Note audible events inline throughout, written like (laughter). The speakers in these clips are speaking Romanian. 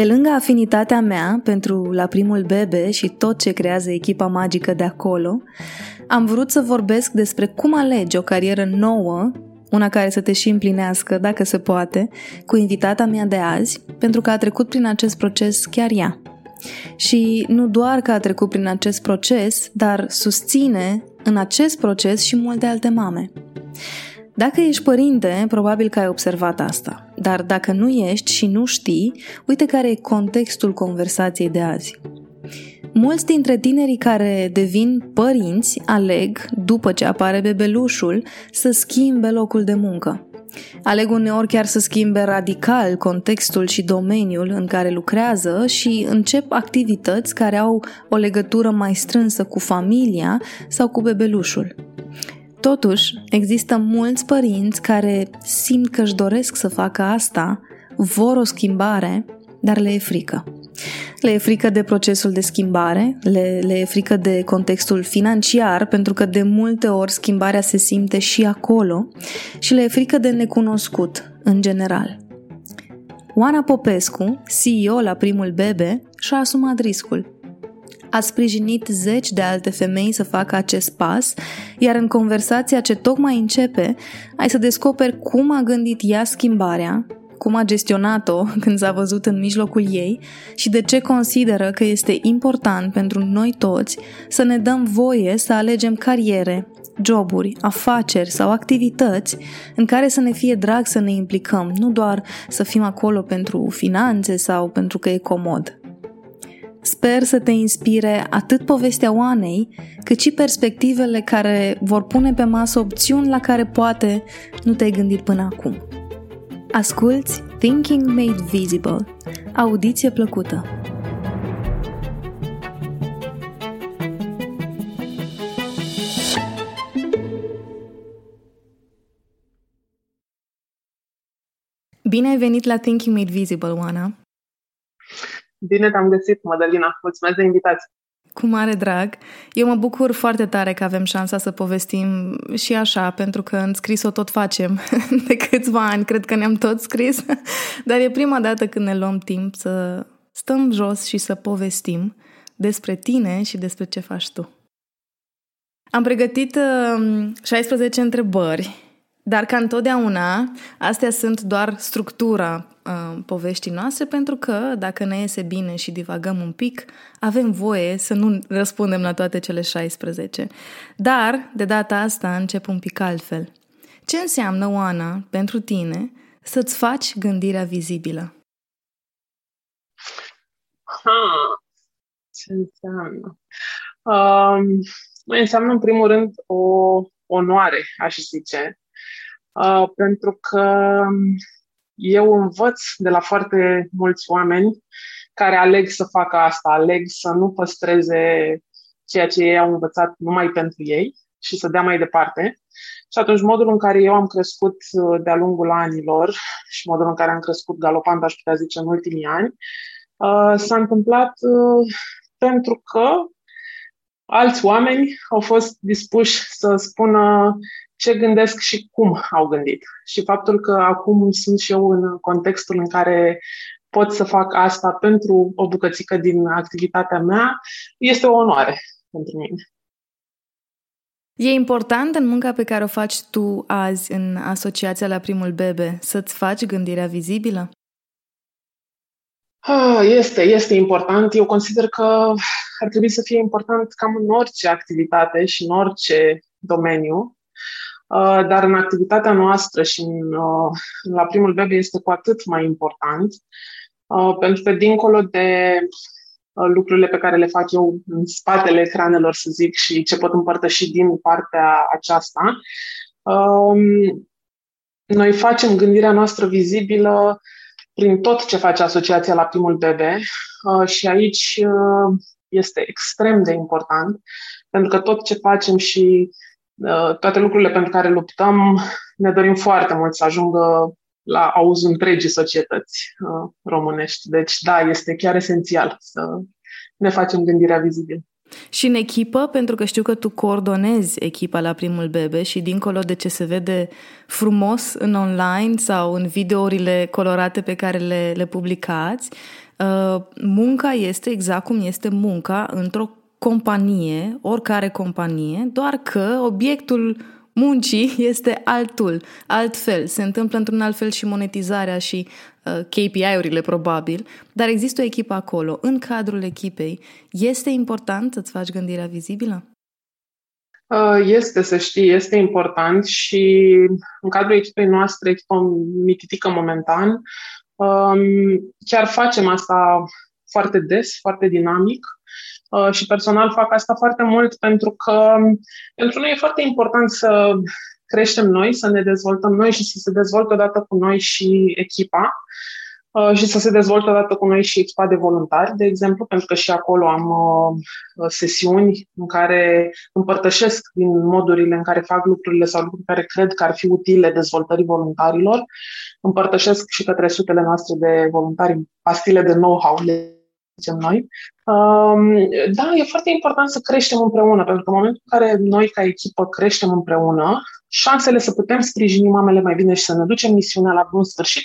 Pe lângă afinitatea mea pentru la primul bebe și tot ce creează echipa magică de acolo, am vrut să vorbesc despre cum alegi o carieră nouă, una care să te și împlinească, dacă se poate, cu invitata mea de azi, pentru că a trecut prin acest proces chiar ea. Și nu doar că a trecut prin acest proces, dar susține în acest proces și multe alte mame. Dacă ești părinte, probabil că ai observat asta. Dar dacă nu ești și nu știi, uite care e contextul conversației de azi. Mulți dintre tinerii care devin părinți aleg, după ce apare bebelușul, să schimbe locul de muncă. Aleg uneori chiar să schimbe radical contextul și domeniul în care lucrează și încep activități care au o legătură mai strânsă cu familia sau cu bebelușul. Totuși, există mulți părinți care simt că își doresc să facă asta, vor o schimbare, dar le e frică. Le e frică de procesul de schimbare, le, le e frică de contextul financiar, pentru că de multe ori schimbarea se simte și acolo, și le e frică de necunoscut, în general. Oana Popescu, CEO la primul bebe, și-a asumat riscul a sprijinit zeci de alte femei să facă acest pas, iar în conversația ce tocmai începe, ai să descoperi cum a gândit ea schimbarea, cum a gestionat-o (laughs) când s-a văzut în mijlocul ei și de ce consideră că este important pentru noi toți să ne dăm voie să alegem cariere, joburi, afaceri sau activități în care să ne fie drag să ne implicăm, nu doar să fim acolo pentru finanțe sau pentru că e comod. Sper să te inspire atât povestea Oanei, cât și perspectivele care vor pune pe masă opțiuni la care poate nu te-ai gândit până acum. Asculți Thinking Made Visible. Audiție plăcută! Bine ai venit la Thinking Made Visible, Oana! Bine te-am găsit, Madalina. Mulțumesc de invitație. Cu mare drag. Eu mă bucur foarte tare că avem șansa să povestim și așa, pentru că în scris o tot facem (laughs) de câțiva ani. Cred că ne-am tot scris, (laughs) dar e prima dată când ne luăm timp să stăm jos și să povestim despre tine și despre ce faci tu. Am pregătit 16 um, întrebări dar ca întotdeauna, astea sunt doar structura uh, poveștii noastre, pentru că dacă ne iese bine și divagăm un pic, avem voie să nu răspundem la toate cele 16. Dar, de data asta, încep un pic altfel. Ce înseamnă, Oana, pentru tine, să-ți faci gândirea vizibilă? Ha, ce înseamnă? Um, înseamnă, în primul rând, o onoare, aș zice, Uh, pentru că eu învăț de la foarte mulți oameni care aleg să facă asta, aleg să nu păstreze ceea ce ei au învățat numai pentru ei și să dea mai departe. Și atunci modul în care eu am crescut uh, de-a lungul anilor și modul în care am crescut galopant, aș putea zice, în ultimii ani, uh, s-a întâmplat pentru că alți oameni au fost dispuși să spună ce gândesc și cum au gândit. Și faptul că acum sunt și eu în contextul în care pot să fac asta pentru o bucățică din activitatea mea, este o onoare pentru mine. E important în munca pe care o faci tu azi în Asociația la Primul Bebe să-ți faci gândirea vizibilă? Ah, este, este important. Eu consider că ar trebui să fie important cam în orice activitate și în orice domeniu Uh, dar în activitatea noastră și în, uh, la primul bebe este cu atât mai important, uh, pentru că dincolo de lucrurile pe care le fac eu în spatele ecranelor, să zic, și ce pot împărtăși din partea aceasta, um, noi facem gândirea noastră vizibilă prin tot ce face asociația la primul bebe și aici este extrem de important, pentru că tot ce facem și Uh, toate lucrurile pentru care luptăm, ne dorim foarte mult să ajungă la auzul întregii societăți uh, românești. Deci, da, este chiar esențial să ne facem gândirea vizibilă. Și în echipă, pentru că știu că tu coordonezi echipa la primul bebe și dincolo de ce se vede frumos în online sau în videourile colorate pe care le, le publicați, Uh, munca este exact cum este munca într-o companie, oricare companie, doar că obiectul muncii este altul, altfel. Se întâmplă într-un alt fel și monetizarea și uh, KPI-urile probabil, dar există o echipă acolo. În cadrul echipei, este important să-ți faci gândirea vizibilă? Uh, este, să știi, este important și în cadrul echipei noastre, echipa mititică momentan, um, chiar facem asta foarte des, foarte dinamic uh, și personal fac asta foarte mult pentru că pentru noi e foarte important să creștem noi, să ne dezvoltăm noi și să se dezvolte odată cu noi și echipa. Uh, și să se dezvolte odată cu noi și echipa de voluntari, de exemplu, pentru că și acolo am uh, sesiuni în care împărtășesc din modurile în care fac lucrurile sau lucruri care cred că ar fi utile dezvoltării voluntarilor. Împărtășesc și către sutele noastre de voluntari pastile de know-how, le zicem noi. Um, da, e foarte important să creștem împreună, pentru că în momentul în care noi, ca echipă, creștem împreună, șansele să putem sprijini mamele mai bine și să ne ducem misiunea la bun sfârșit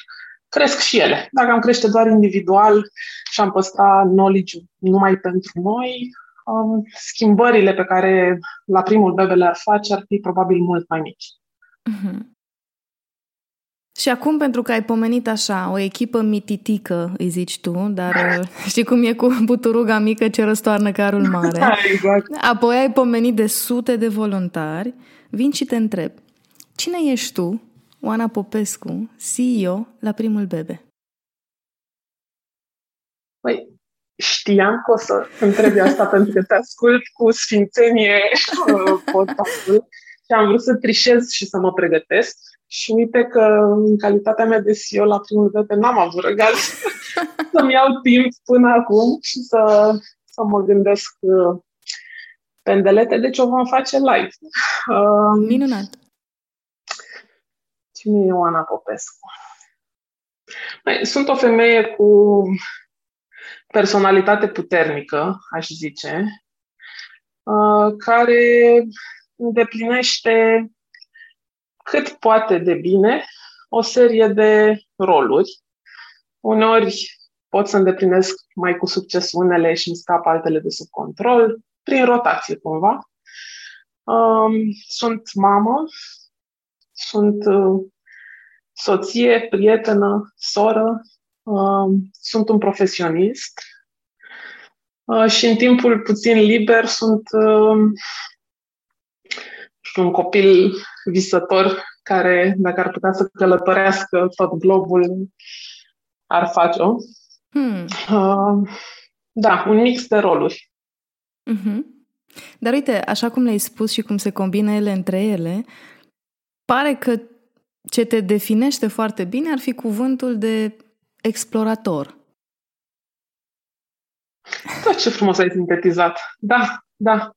cresc și ele. Dacă am crește doar individual și am păstra knowledge numai pentru noi, um, schimbările pe care la primul bebe le-ar face ar fi probabil mult mai mici. Mm-hmm. Și acum, pentru că ai pomenit așa, o echipă mititică, îi zici tu, dar (laughs) știi cum e cu buturuga mică ce răstoarnă carul mare. Da, exact. Apoi ai pomenit de sute de voluntari. Vin și te întreb, cine ești tu Oana Popescu, CEO la primul bebe. Păi, știam că o să întrebi asta (laughs) pentru că te ascult cu sfințenie (laughs) uh, podcastul și am vrut să trișez și să mă pregătesc. Și uite că în calitatea mea de CEO la primul bebe n-am avut regal (laughs) să-mi iau timp până acum și să, să mă gândesc uh, pendelete, deci o vom face live. Uh, Minunat! Cine e Oana Popescu? Mai, sunt o femeie cu personalitate puternică, aș zice, uh, care îndeplinește cât poate de bine o serie de roluri. Uneori pot să îndeplinesc mai cu succes unele și îmi scap altele de sub control, prin rotație cumva. Um, sunt mamă, sunt uh, soție, prietenă, soră, uh, sunt un profesionist uh, și în timpul puțin liber sunt uh, un copil visător care, dacă ar putea să călătorească tot globul, ar face-o. Hmm. Uh, da, un mix de roluri. Mm-hmm. Dar uite, așa cum le-ai spus și cum se combină ele între ele, pare că ce te definește foarte bine ar fi cuvântul de explorator. Da, ce frumos ai sintetizat. Da, da.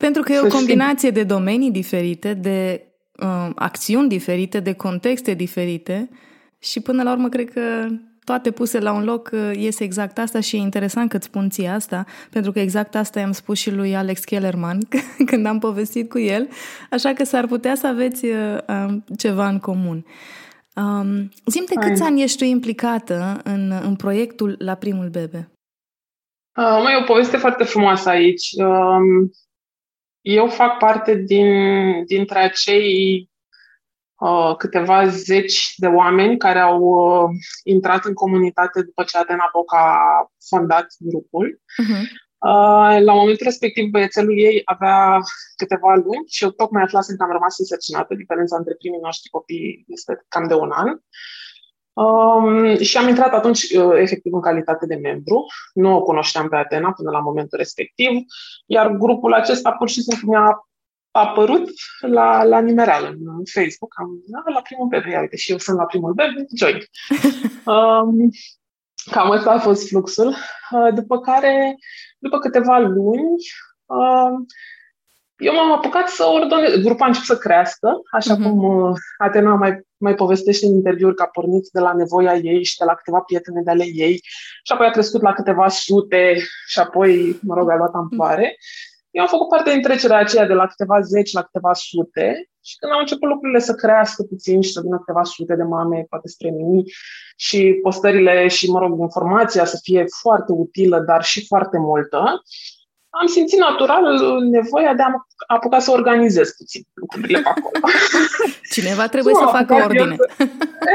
Pentru că e o combinație de domenii diferite, de uh, acțiuni diferite, de contexte diferite și până la urmă cred că toate puse la un loc uh, iese exact asta și e interesant că îți spun ție asta, pentru că exact asta i-am spus și lui Alex Kellerman (laughs) când am povestit cu el, așa că s-ar putea să aveți uh, um, ceva în comun. Um, Zim-te câți ani ești tu implicată în, în proiectul La Primul Bebe? Uh, mai e o poveste foarte frumoasă aici. Um, eu fac parte din, dintre acei Uh, câteva zeci de oameni care au uh, intrat în comunitate după ce Atena Boca a fondat grupul. Uh-huh. Uh, la momentul respectiv, băiețelul ei avea câteva luni și eu tocmai aflasem că am rămas însărcinată. Diferența între primii noștri copii este cam de un an. Um, și am intrat atunci uh, efectiv în calitate de membru. Nu o cunoșteam pe Atena până la momentul respectiv, iar grupul acesta pur și simplu mi-a a apărut la, la nimereală în Facebook. Am da, la primul bebe, uite, și eu sunt la primul bebe, join. (laughs) um, cam asta a fost fluxul. Uh, după care, după câteva luni, uh, eu m-am apucat să ordonez. Grupul a început să crească, așa uh-huh. cum uh, Atena mai, mai povestește în interviuri că a pornit de la nevoia ei și de la câteva prietene de ale ei și apoi a crescut la câteva sute și apoi, mă rog, a luat amploare. Uh-huh. Eu am făcut parte din trecerea aceea de la câteva zeci la câteva sute Și când au început lucrurile să crească puțin și să vină câteva sute de mame, poate spre mii, și postările și, mă rog, informația să fie foarte utilă, dar și foarte multă, am simțit natural nevoia de a apuca să organizez puțin lucrurile pe acolo. (laughs) Cineva trebuie să facă ordine. Să,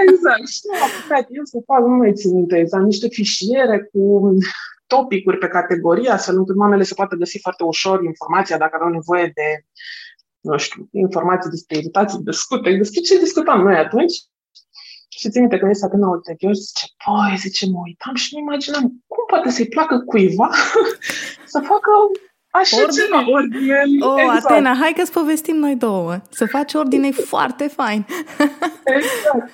exact. Și am apucat eu să fac, nu mai țin minte, exact, niște fișiere cu topicuri pe categorie, astfel încât mamele să poată găsi foarte ușor informația dacă aveau nevoie de, nu știu, informații despre iritații de scute, despre ce discutam noi atunci. Și țin minte când este atât ulterior, zice, păi, zice, mă uitam și nu imaginam cum poate să-i placă cuiva (laughs) să facă așa ordine. ceva, ordine. Oh, exact. Atena, hai că-ți povestim noi două. Să faci ordine (laughs) foarte fain. exact.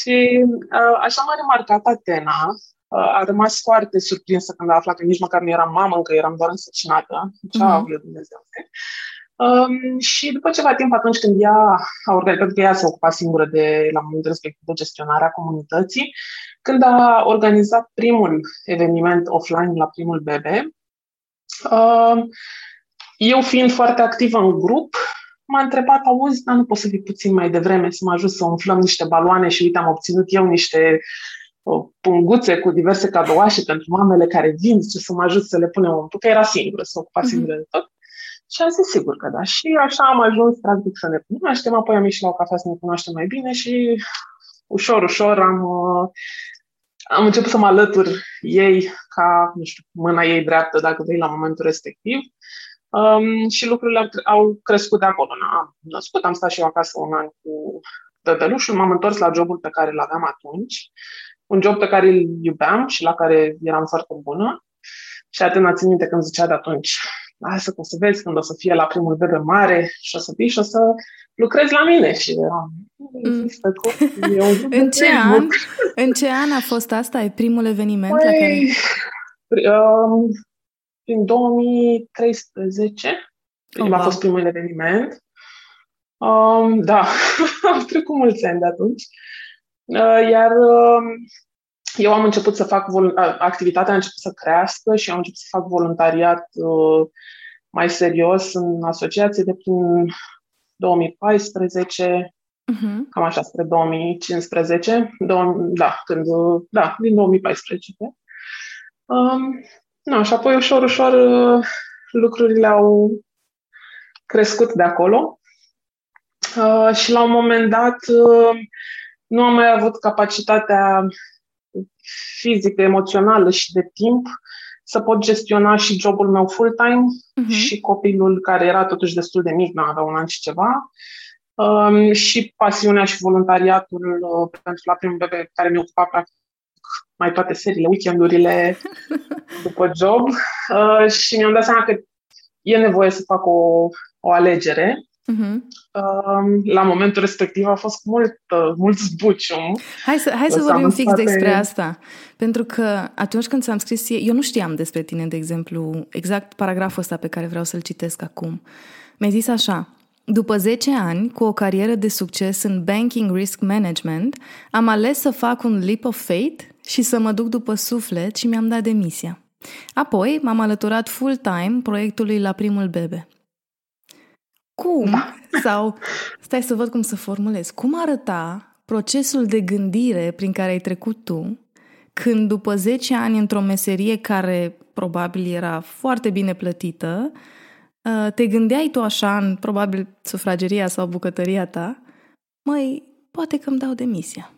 Și uh, așa m-a remarcat Atena, uh, a rămas foarte surprinsă când a aflat că nici măcar nu eram mamă, încă eram doar însăcinată. Ce mm-hmm. Dumnezeu. Um, și după ceva timp, atunci când ea a organizat, pentru că ea se ocupa singură de, la momentul respectiv de gestionarea comunității, când a organizat primul eveniment offline la primul bebe, uh, eu fiind foarte activă în grup, m-a întrebat, auzi, dar nu poți să fii puțin mai devreme să mă ajut să umflăm niște baloane și uite, am obținut eu niște uh, punguțe cu diverse cadouașe pentru mamele care vin, ce să mă ajut să le punem în că era singură, să ocupa singură de tot. Și am zis sigur că da. Și așa am ajuns, practic, să ne cunoaștem, apoi am ieșit la o cafea să ne cunoaștem mai bine și ușor, ușor am, uh, am început să mă alătur ei ca, nu știu, mâna ei dreaptă, dacă vrei, la momentul respectiv. Um, și lucrurile au crescut de acolo. Am născut, am stat și eu acasă un an cu tătălușul, m-am întors la jobul pe care îl aveam atunci, un job pe care îl iubeam și la care eram foarte bună. Și atât țin minte când zicea de atunci, lasă că o să vezi când o să fie la primul bebe mare și o să fii și o să lucrezi la mine. Și eram, mm. (laughs) în, ce an, în ce an a fost asta? E primul eveniment păi, la care... Um, în 2013 oh, wow. a fost primul eveniment. Um, da, (laughs) au trecut mulți ani de atunci. Uh, iar uh, eu am început să fac, vol- activitatea a început să crească și am început să fac voluntariat uh, mai serios în asociație de prin 2014, uh-huh. Mhm. cam așa, spre 2015, 2000, da, când, da, din 2014. Um, no, și apoi ușor, ușor uh, lucrurile au crescut de acolo uh, și la un moment dat uh, nu am mai avut capacitatea fizică, emoțională și de timp să pot gestiona și jobul meu full-time uh-huh. și copilul care era totuși destul de mic, nu avea un an și ceva, um, și pasiunea și voluntariatul uh, pentru la primul bebe care mi ocupa practic mai toate seriile, weekendurile (laughs) după job. Uh, și mi-am dat seama că e nevoie să fac o, o alegere Uh-huh. La momentul respectiv a fost mult, mult zbucium. Hai să, hai să vorbim fix spate... despre asta. Pentru că atunci când ți-am scris, eu nu știam despre tine, de exemplu, exact paragraful ăsta pe care vreau să-l citesc acum. Mi-ai zis așa, după 10 ani, cu o carieră de succes în Banking Risk Management, am ales să fac un leap of faith și să mă duc după suflet și mi-am dat demisia. Apoi m-am alăturat full-time proiectului la primul bebe. Cum? Da. Sau, stai să văd cum să formulez. Cum arăta procesul de gândire prin care ai trecut tu când după 10 ani într-o meserie care probabil era foarte bine plătită, uh, te gândeai tu așa în probabil sufrageria sau bucătăria ta, măi, poate că îmi dau demisia.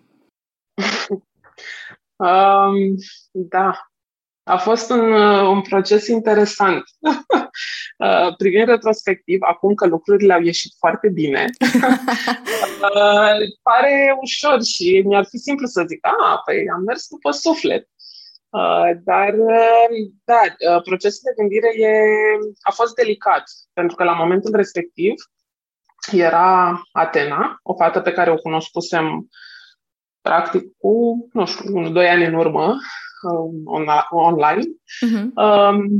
(laughs) Um, da, a fost un, un proces interesant. (laughs) Uh, privind retrospectiv, acum că lucrurile au ieșit foarte bine, (laughs) uh, pare ușor și mi-ar fi simplu să zic, a, păi am mers după suflet. Uh, dar, da, procesul de gândire e, a fost delicat, pentru că la momentul respectiv era Atena, o fată pe care o cunoscusem practic cu, nu știu, doi ani în urmă, online. Uh-huh.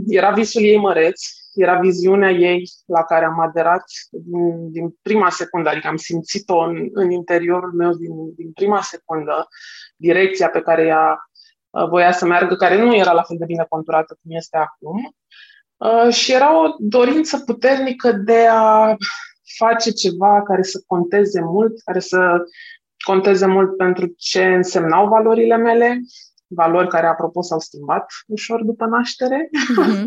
Era visul ei măreț, era viziunea ei la care am aderat din, din prima secundă, adică am simțit-o în, în interiorul meu din, din prima secundă, direcția pe care ea uh, voia să meargă, care nu era la fel de bine conturată cum este acum. Uh, și era o dorință puternică de a face ceva care să conteze mult, care să conteze mult pentru ce însemnau valorile mele, valori care, apropo, s-au schimbat ușor după naștere. Mm-hmm.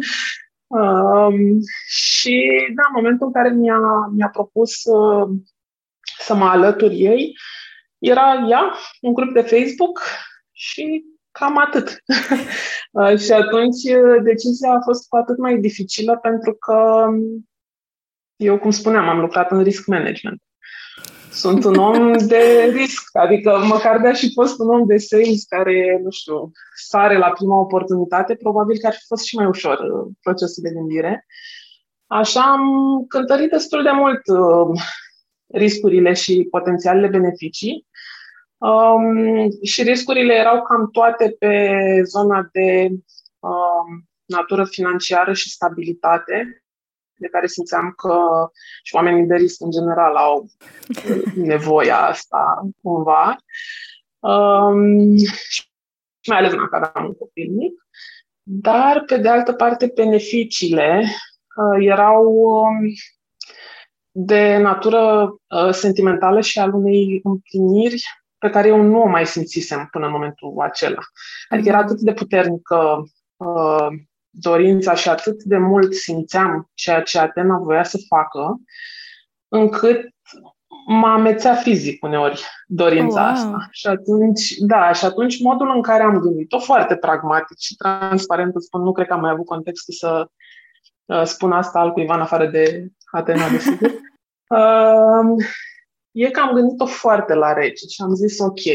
(laughs) um, și, da, în momentul în care mi-a, mi-a propus uh, să mă alătur ei, era ea, un grup de Facebook și cam atât. (laughs) Uh, și atunci uh, decizia a fost cu atât mai dificilă pentru că eu, cum spuneam, am lucrat în risk management. Sunt un om de (laughs) risc, adică măcar de și fost un om de sales care, nu știu, sare la prima oportunitate, probabil că ar fi fost și mai ușor uh, procesul de gândire. Așa am cântărit destul de mult uh, riscurile și potențialele beneficii. Um, și riscurile erau cam toate pe zona de um, natură financiară și stabilitate, de care simțeam că și oamenii de risc în general au nevoia asta cumva. Um, și mai ales în aveam un copil mic. Dar, pe de altă parte, beneficiile uh, erau um, de natură uh, sentimentală și al unei împliniri pe care eu nu o mai simțisem până în momentul acela. Adică era atât de puternică uh, dorința și atât de mult simțeam ceea ce Atena voia să facă, încât mă amețea fizic uneori dorința oh, wow. asta. Și atunci, da, și atunci modul în care am gândit-o, foarte pragmatic și transparent, îți spun, nu cred că am mai avut contextul să uh, spun asta altcuiva în afară de Atena, desigur. (laughs) uh, e că am gândit-o foarte la rece și am zis, ok,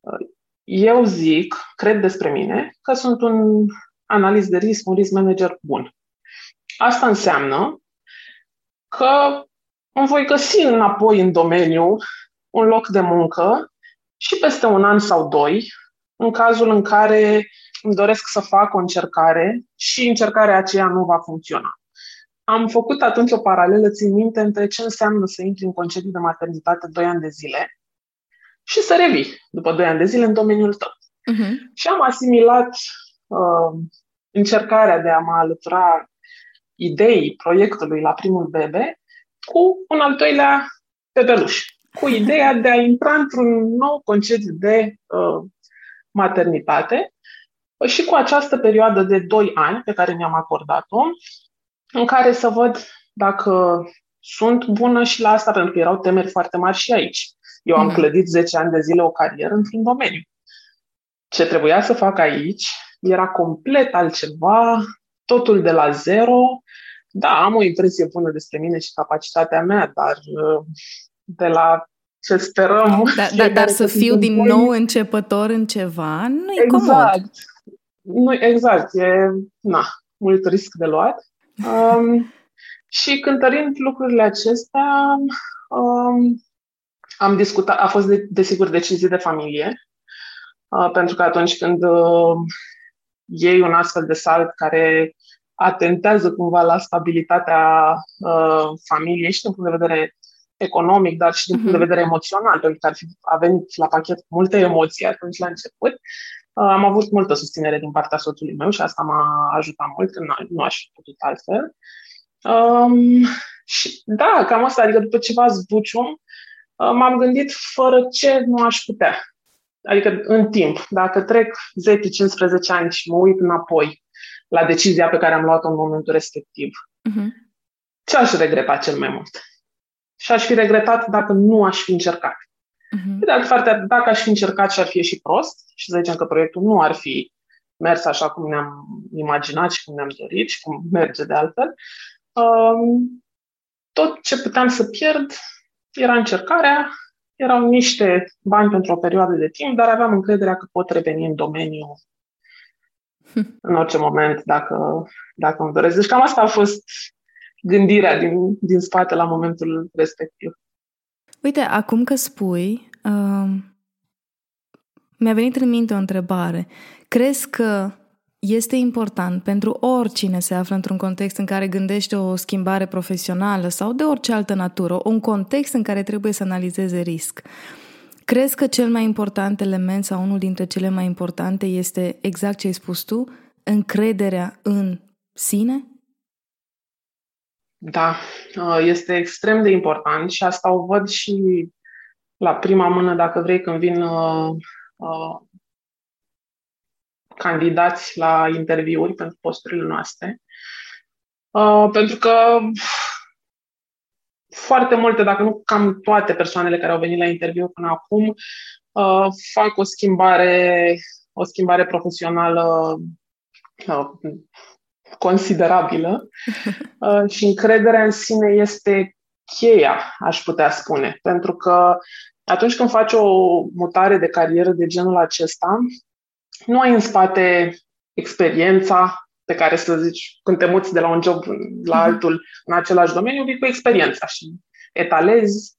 uh, eu zic, cred despre mine, că sunt un analist de risc, un risk manager bun. Asta înseamnă că îmi voi găsi înapoi în domeniu un loc de muncă și peste un an sau doi, în cazul în care îmi doresc să fac o încercare și încercarea aceea nu va funcționa. Am făcut atunci o paralelă, țin minte, între ce înseamnă să intri în concediu de maternitate 2 ani de zile și să revii după 2 ani de zile în domeniul tău. Uh-huh. Și am asimilat uh, încercarea de a mă alătura ideii proiectului la primul bebe cu un al doilea bebeluș, cu ideea de a intra într-un nou concediu de uh, maternitate și cu această perioadă de 2 ani pe care mi-am acordat-o, în care să văd dacă sunt bună și la asta, pentru că erau temeri foarte mari și aici. Eu am mm. clădit 10 ani de zile o carieră într-un domeniu. Ce trebuia să fac aici era complet altceva, totul de la zero. Da, am o impresie bună despre mine și capacitatea mea, dar uh, de la ce sperăm... Da, (laughs) da, dar să fiu din voi... nou începător în ceva nu e exact. comod. Nu, exact, e na, mult risc de luat. Um, (laughs) și cântărind lucrurile acestea, um, am discutat, a fost de, desigur decizie de familie, uh, pentru că atunci când uh, iei un astfel de salt care atentează cumva la stabilitatea uh, familiei și din punct de vedere economic, dar și din punct de mhm. vedere emoțional, pentru că ar fi, a venit la pachet cu multe emoții atunci la început. Uh, am avut multă susținere din partea soțului meu și asta m-a ajutat mult, că nu, nu aș fi putut altfel. Um, și da, cam asta, adică după ceva zbucium, uh, m-am gândit fără ce nu aș putea. Adică în timp, dacă trec 10-15 ani și mă uit înapoi la decizia pe care am luat-o în momentul respectiv, uh-huh. ce aș regreta cel mai mult? Și aș fi regretat dacă nu aș fi încercat. Uh-huh. de altă parte, dacă aș fi încercat și ar fi și prost, și să zicem că proiectul nu ar fi mers așa cum ne-am imaginat și cum ne-am dorit și cum merge de altfel, um, tot ce puteam să pierd era încercarea erau niște bani pentru o perioadă de timp, dar aveam încrederea că pot reveni în domeniu în orice moment, dacă, dacă îmi doresc. Deci cam asta a fost gândirea din, din spate la momentul respectiv. Uite, acum că spui, uh, mi-a venit în minte o întrebare. Crezi că este important pentru oricine se află într-un context în care gândește o schimbare profesională sau de orice altă natură, un context în care trebuie să analizeze risc. Crezi că cel mai important element sau unul dintre cele mai importante este exact ce ai spus tu, încrederea în sine? Da, uh, este extrem de important și asta o văd și la prima mână, dacă vrei, când vin uh, uh, candidați la interviuri pentru posturile noastre. Uh, pentru că foarte multe, dacă nu cam toate persoanele care au venit la interviu până acum, uh, fac o schimbare, o schimbare profesională uh, considerabilă (laughs) uh, și încrederea în sine este cheia, aș putea spune. Pentru că atunci când faci o mutare de carieră de genul acesta, nu ai în spate experiența pe care să zici, când te muți de la un job la mhm. altul în același domeniu, vii cu experiența și etalezi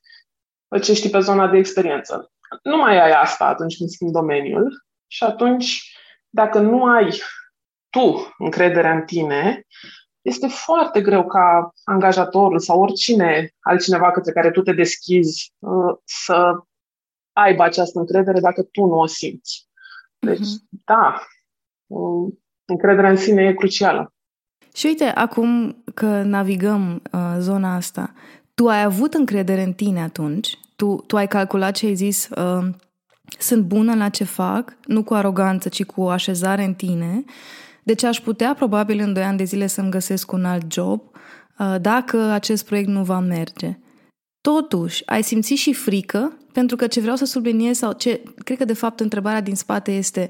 ce știi pe zona de experiență. Nu mai ai asta atunci când schimbi domeniul și atunci, dacă nu ai tu încrederea în tine, este foarte greu ca angajatorul sau oricine altcineva către care tu te deschizi uh, să aibă această încredere dacă tu nu o simți. Deci, uh-huh. da, uh, încrederea în sine e crucială. Și uite, acum că navigăm uh, zona asta, tu ai avut încredere în tine atunci? Tu, tu ai calculat și ai zis uh, sunt bună la ce fac, nu cu aroganță, ci cu așezare în tine deci aș putea probabil în 2 ani de zile să-mi găsesc un alt job uh, dacă acest proiect nu va merge. Totuși, ai simțit și frică, pentru că ce vreau să subliniez sau ce, cred că de fapt întrebarea din spate este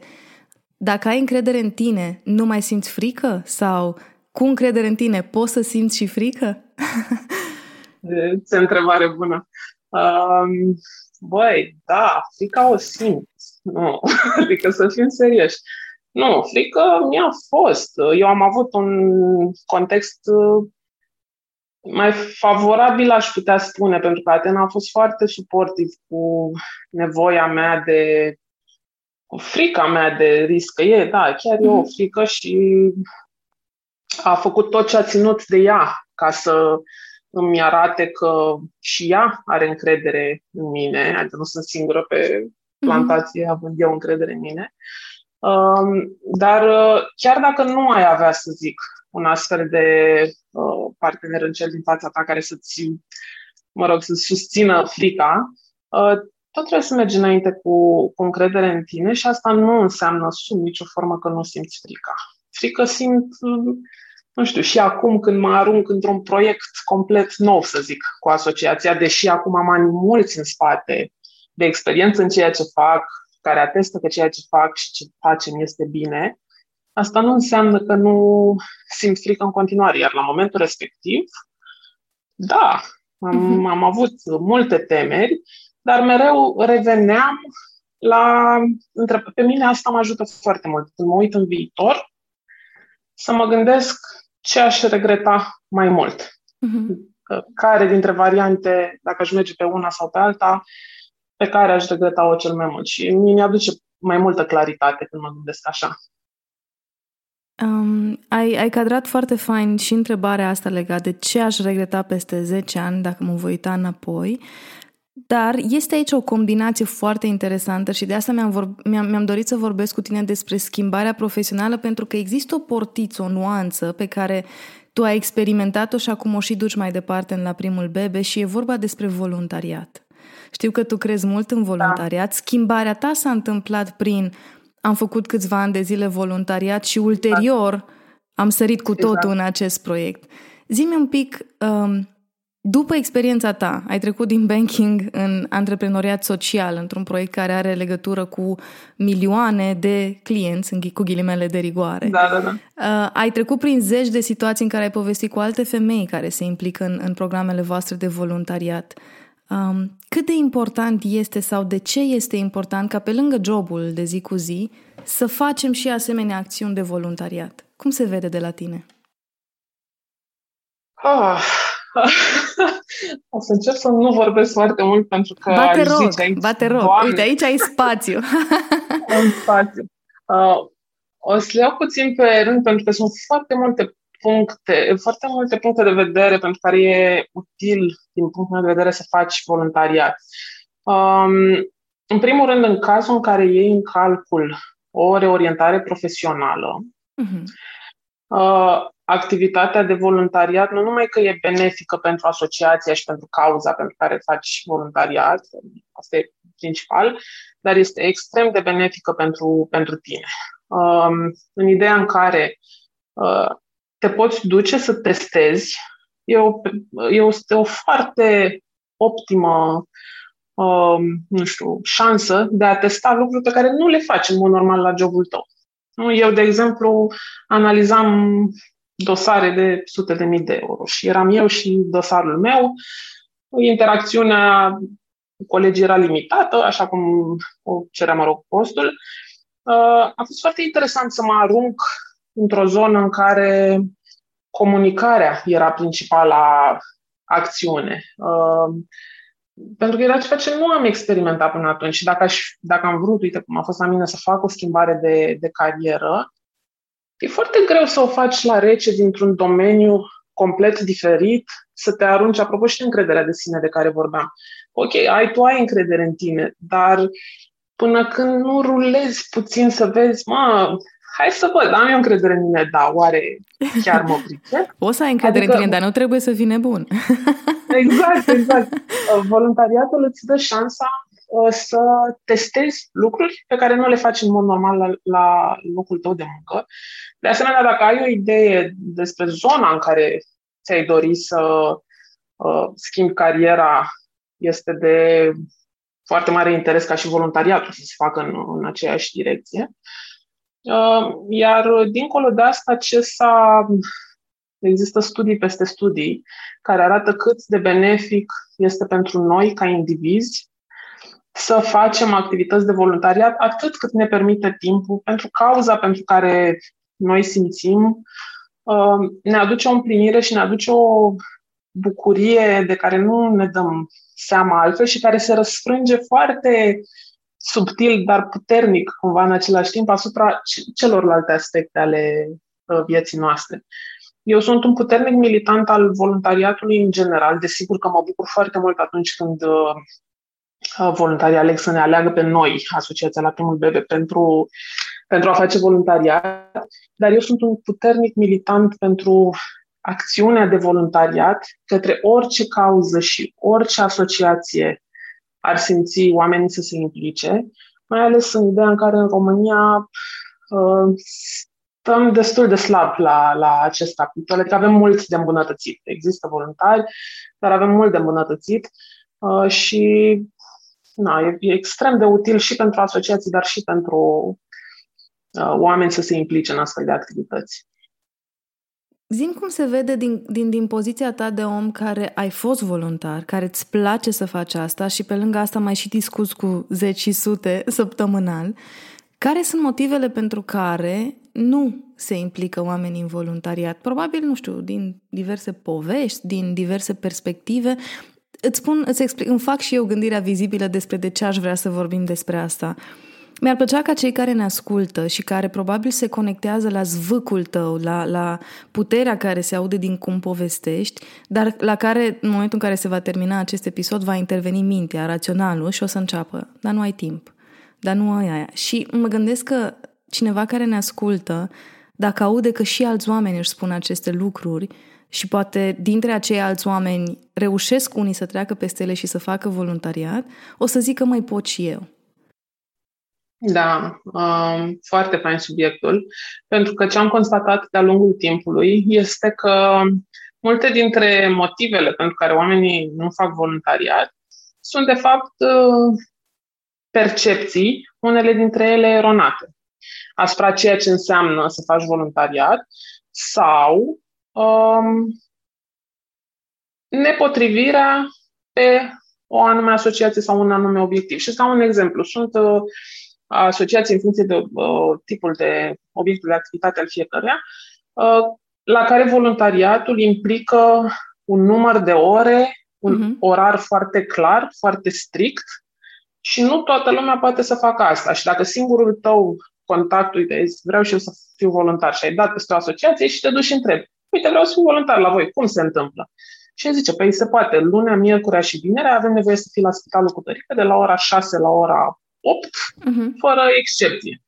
dacă ai încredere în tine, nu mai simți frică? Sau cu încredere în tine poți să simți și frică? (laughs) Este o întrebare bună. Um, băi, da, frica o simt. Nu, (laughs) adică să fim serioși. Nu, frică mi-a fost. Eu am avut un context uh, mai favorabil, aș putea spune, pentru că Atena a fost foarte suportiv cu nevoia mea de, cu frica mea de riscă. E, da, chiar e o mhm. frică și a făcut tot ce a ținut de ea ca să îmi arate că și ea are încredere în mine, adică nu sunt singură pe mhm. plantație, mm-hmm. având eu încredere în mine. Um, dar uh, chiar dacă nu ai avea, să zic, un astfel de uh, partener în cel din fața ta care să-ți, mă rog, să susțină frica, uh, tot trebuie să mergi înainte cu, cu încredere în tine și asta nu înseamnă sub nicio formă că nu simți frica. Frică simt, nu știu, și acum când mă arunc într-un proiect complet nou, să zic, cu asociația, deși acum am ani mulți în spate de experiență în ceea ce fac, care atestă că ceea ce fac și ce facem este bine, asta nu înseamnă că nu simt frică în continuare. Iar la momentul respectiv, da, am, mhm. am avut multe temeri, dar mereu reveneam la... Între, pe mine asta mă ajută foarte mult. Când mă uit în viitor, să mă gândesc ce aș regreta mai mult. Uh-huh. Care dintre variante, dacă aș merge pe una sau pe alta, pe care aș regreta-o cel mai mult și mi aduce mai multă claritate când mă gândesc așa. Um, ai, ai cadrat foarte fain și întrebarea asta legată de ce aș regreta peste 10 ani dacă mă voi uita înapoi, dar este aici o combinație foarte interesantă și de asta mi-am, vor, mi-am, mi-am dorit să vorbesc cu tine despre schimbarea profesională pentru că există o portiță, o nuanță pe care tu ai experimentat-o și acum o și duci mai departe în la primul bebe și e vorba despre voluntariat. Știu că tu crezi mult în voluntariat. Da. Schimbarea ta s-a întâmplat prin am făcut câțiva ani de zile voluntariat și ulterior am sărit cu totul exact. în acest proiect. Zi-mi un pic, um, după experiența ta, ai trecut din banking în antreprenoriat social, într-un proiect care are legătură cu milioane de clienți, cu ghilimele de rigoare. Da, da, da. Uh, ai trecut prin zeci de situații în care ai povestit cu alte femei care se implică în, în programele voastre de voluntariat. Um, cât de important este sau de ce este important ca pe lângă jobul de zi cu zi să facem și asemenea acțiuni de voluntariat? Cum se vede de la tine? Oh. (laughs) o să încerc să nu vorbesc foarte mult pentru că bate rog, zice aici, bate rog. Doamne. Uite, aici ai spațiu. (laughs) Am spațiu. Uh, o să le iau puțin pe rând pentru că sunt foarte multe puncte, foarte multe puncte de vedere pentru care e util, din punctul meu de vedere, să faci voluntariat. Um, în primul rând, în cazul în care iei în calcul o reorientare profesională, uh-huh. uh, activitatea de voluntariat nu numai că e benefică pentru asociația și pentru cauza pentru care faci voluntariat, asta e principal, dar este extrem de benefică pentru, pentru tine. Um, în ideea în care uh, te poți duce să testezi, e o, e o, o foarte optimă um, nu știu, șansă de a testa lucruri pe care nu le faci în mod normal la jobul tău. Eu, de exemplu, analizam dosare de sute de mii de euro și eram eu și dosarul meu. Interacțiunea cu colegii era limitată, așa cum o cerea, mă rog, postul. Uh, a fost foarte interesant să mă arunc într-o zonă în care comunicarea era principala acțiune. Uh, pentru că era ceva ce nu am experimentat până atunci și dacă, aș, dacă am vrut, uite cum a fost la mine, să fac o schimbare de, de carieră, e foarte greu să o faci la rece dintr-un domeniu complet diferit, să te arunci, apropo și de încrederea de sine de care vorbeam. Ok, ai, tu ai încredere în tine, dar până când nu rulezi puțin să vezi, mă, hai să văd, am eu încredere în mine, da, oare chiar mă pricep? O să ai încredere adică, în tine, dar nu trebuie să fii nebun. (laughs) exact, exact. Uh, voluntariatul îți dă șansa uh, să testezi lucruri pe care nu le faci în mod normal la, la locul tău de muncă. De asemenea, dacă ai o idee despre zona în care ți-ai dori să uh, schimbi cariera, este de foarte mare interes ca și voluntariatul să se facă în, în aceeași direcție. Uh, iar dincolo de asta, ce s-a Există studii peste studii care arată cât de benefic este pentru noi, ca indivizi, să facem activități de voluntariat atât cât ne permite timpul, pentru cauza pentru care noi simțim, uh, ne aduce o împlinire și ne aduce o bucurie de care nu ne dăm seama altfel și care se răsfrânge foarte subtil, dar puternic, cumva, în același timp, asupra celorlalte aspecte ale uh, vieții noastre. Eu sunt un puternic militant al voluntariatului în general. Desigur că mă bucur foarte mult atunci când uh, uh, voluntarii aleg să ne aleagă pe noi, Asociația la primul bebe, pentru, pentru a face voluntariat, dar eu sunt un puternic militant pentru acțiunea de voluntariat către orice cauză și orice asociație ar simți oamenii să se implice, mai ales în ideea în care în România uh, stăm destul de slab la, la acest capitol, adică avem mult de îmbunătățit. Există voluntari, dar avem mult de îmbunătățit uh, și na, e, e extrem de util și pentru asociații, dar și pentru uh, oameni să se implice în astfel de activități. Zim cum se vede din, din, din poziția ta de om care ai fost voluntar, care îți place să faci asta și pe lângă asta mai și discuți cu zeci și sute săptămânal. Care sunt motivele pentru care nu se implică oamenii în voluntariat. Probabil, nu știu, din diverse povești, din diverse perspective. Îți spun, îți explic, îmi fac și eu gândirea vizibilă despre de ce aș vrea să vorbim despre asta. Mi-ar plăcea ca cei care ne ascultă și care probabil se conectează la zvâcul tău, la, la puterea care se aude din cum povestești, dar la care, în momentul în care se va termina acest episod, va interveni mintea, raționalul și o să înceapă. Dar nu ai timp. Dar nu ai aia. Și mă gândesc că cineva care ne ascultă, dacă aude că și alți oameni își spun aceste lucruri și poate dintre acei alți oameni reușesc unii să treacă peste ele și să facă voluntariat, o să zică mai pot și eu. Da, um, foarte fain subiectul, pentru că ce am constatat de-a lungul timpului este că multe dintre motivele pentru care oamenii nu fac voluntariat sunt, de fapt, uh, percepții, unele dintre ele eronate asupra ceea ce înseamnă să faci voluntariat sau um, nepotrivirea pe o anume asociație sau un anume obiectiv. Și să un exemplu. Sunt uh, asociații în funcție de uh, tipul de obiectul de activitate al fiecăruia, uh, la care voluntariatul implică un număr de ore, un uh-huh. orar foarte clar, foarte strict și nu toată lumea poate să facă asta. Și dacă singurul tău contact, uite, vreau și eu să fiu voluntar și ai dat peste o asociație și te duci și întrebi, uite, vreau să fiu voluntar la voi, cum se întâmplă? Și zice, păi se poate, lunea, miercurea și vinerea avem nevoie să fii la spitalul cu tărică de la ora 6 la ora 8, uh-huh. Mhm. fără excepție.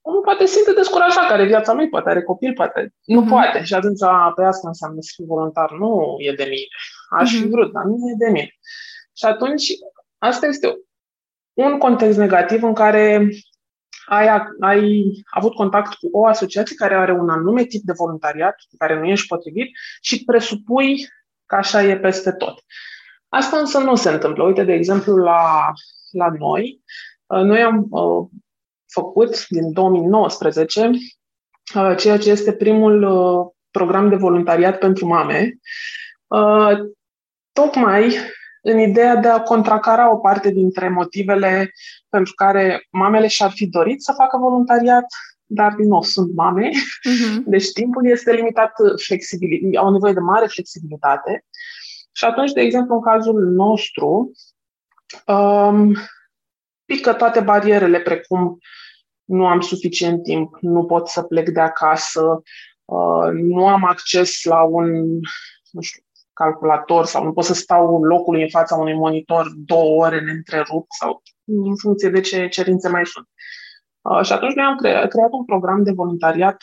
omul poate simte descurajat, care viața lui, poate are copil, poate nu mm-hmm. poate. Și atunci, pe asta înseamnă să fiu voluntar. Nu e de mine. Aș mm-hmm. fi vrut, dar nu e de mine. Și atunci, asta este un context negativ în care ai, ai avut contact cu o asociație care are un anume tip de voluntariat, care nu ești potrivit și presupui că așa e peste tot. Asta însă nu se întâmplă. Uite, de exemplu, la, la noi, uh, noi am uh, făcut din 2019 uh, ceea ce este primul uh, program de voluntariat pentru mame, uh, tocmai în ideea de a contracara o parte dintre motivele pentru care mamele și-ar fi dorit să facă voluntariat, dar, din nou, sunt mame, uh-huh. (laughs) deci timpul este limitat, flexibil, au nevoie de mare flexibilitate. Și atunci, de exemplu, în cazul nostru, um, pică toate barierele, precum nu am suficient timp, nu pot să plec de acasă, uh, nu am acces la un, nu știu, calculator sau nu pot să stau locului în fața unui monitor două ore neîntrerupt sau în funcție de ce cerințe mai sunt. Uh, și atunci noi am creat, creat un program de voluntariat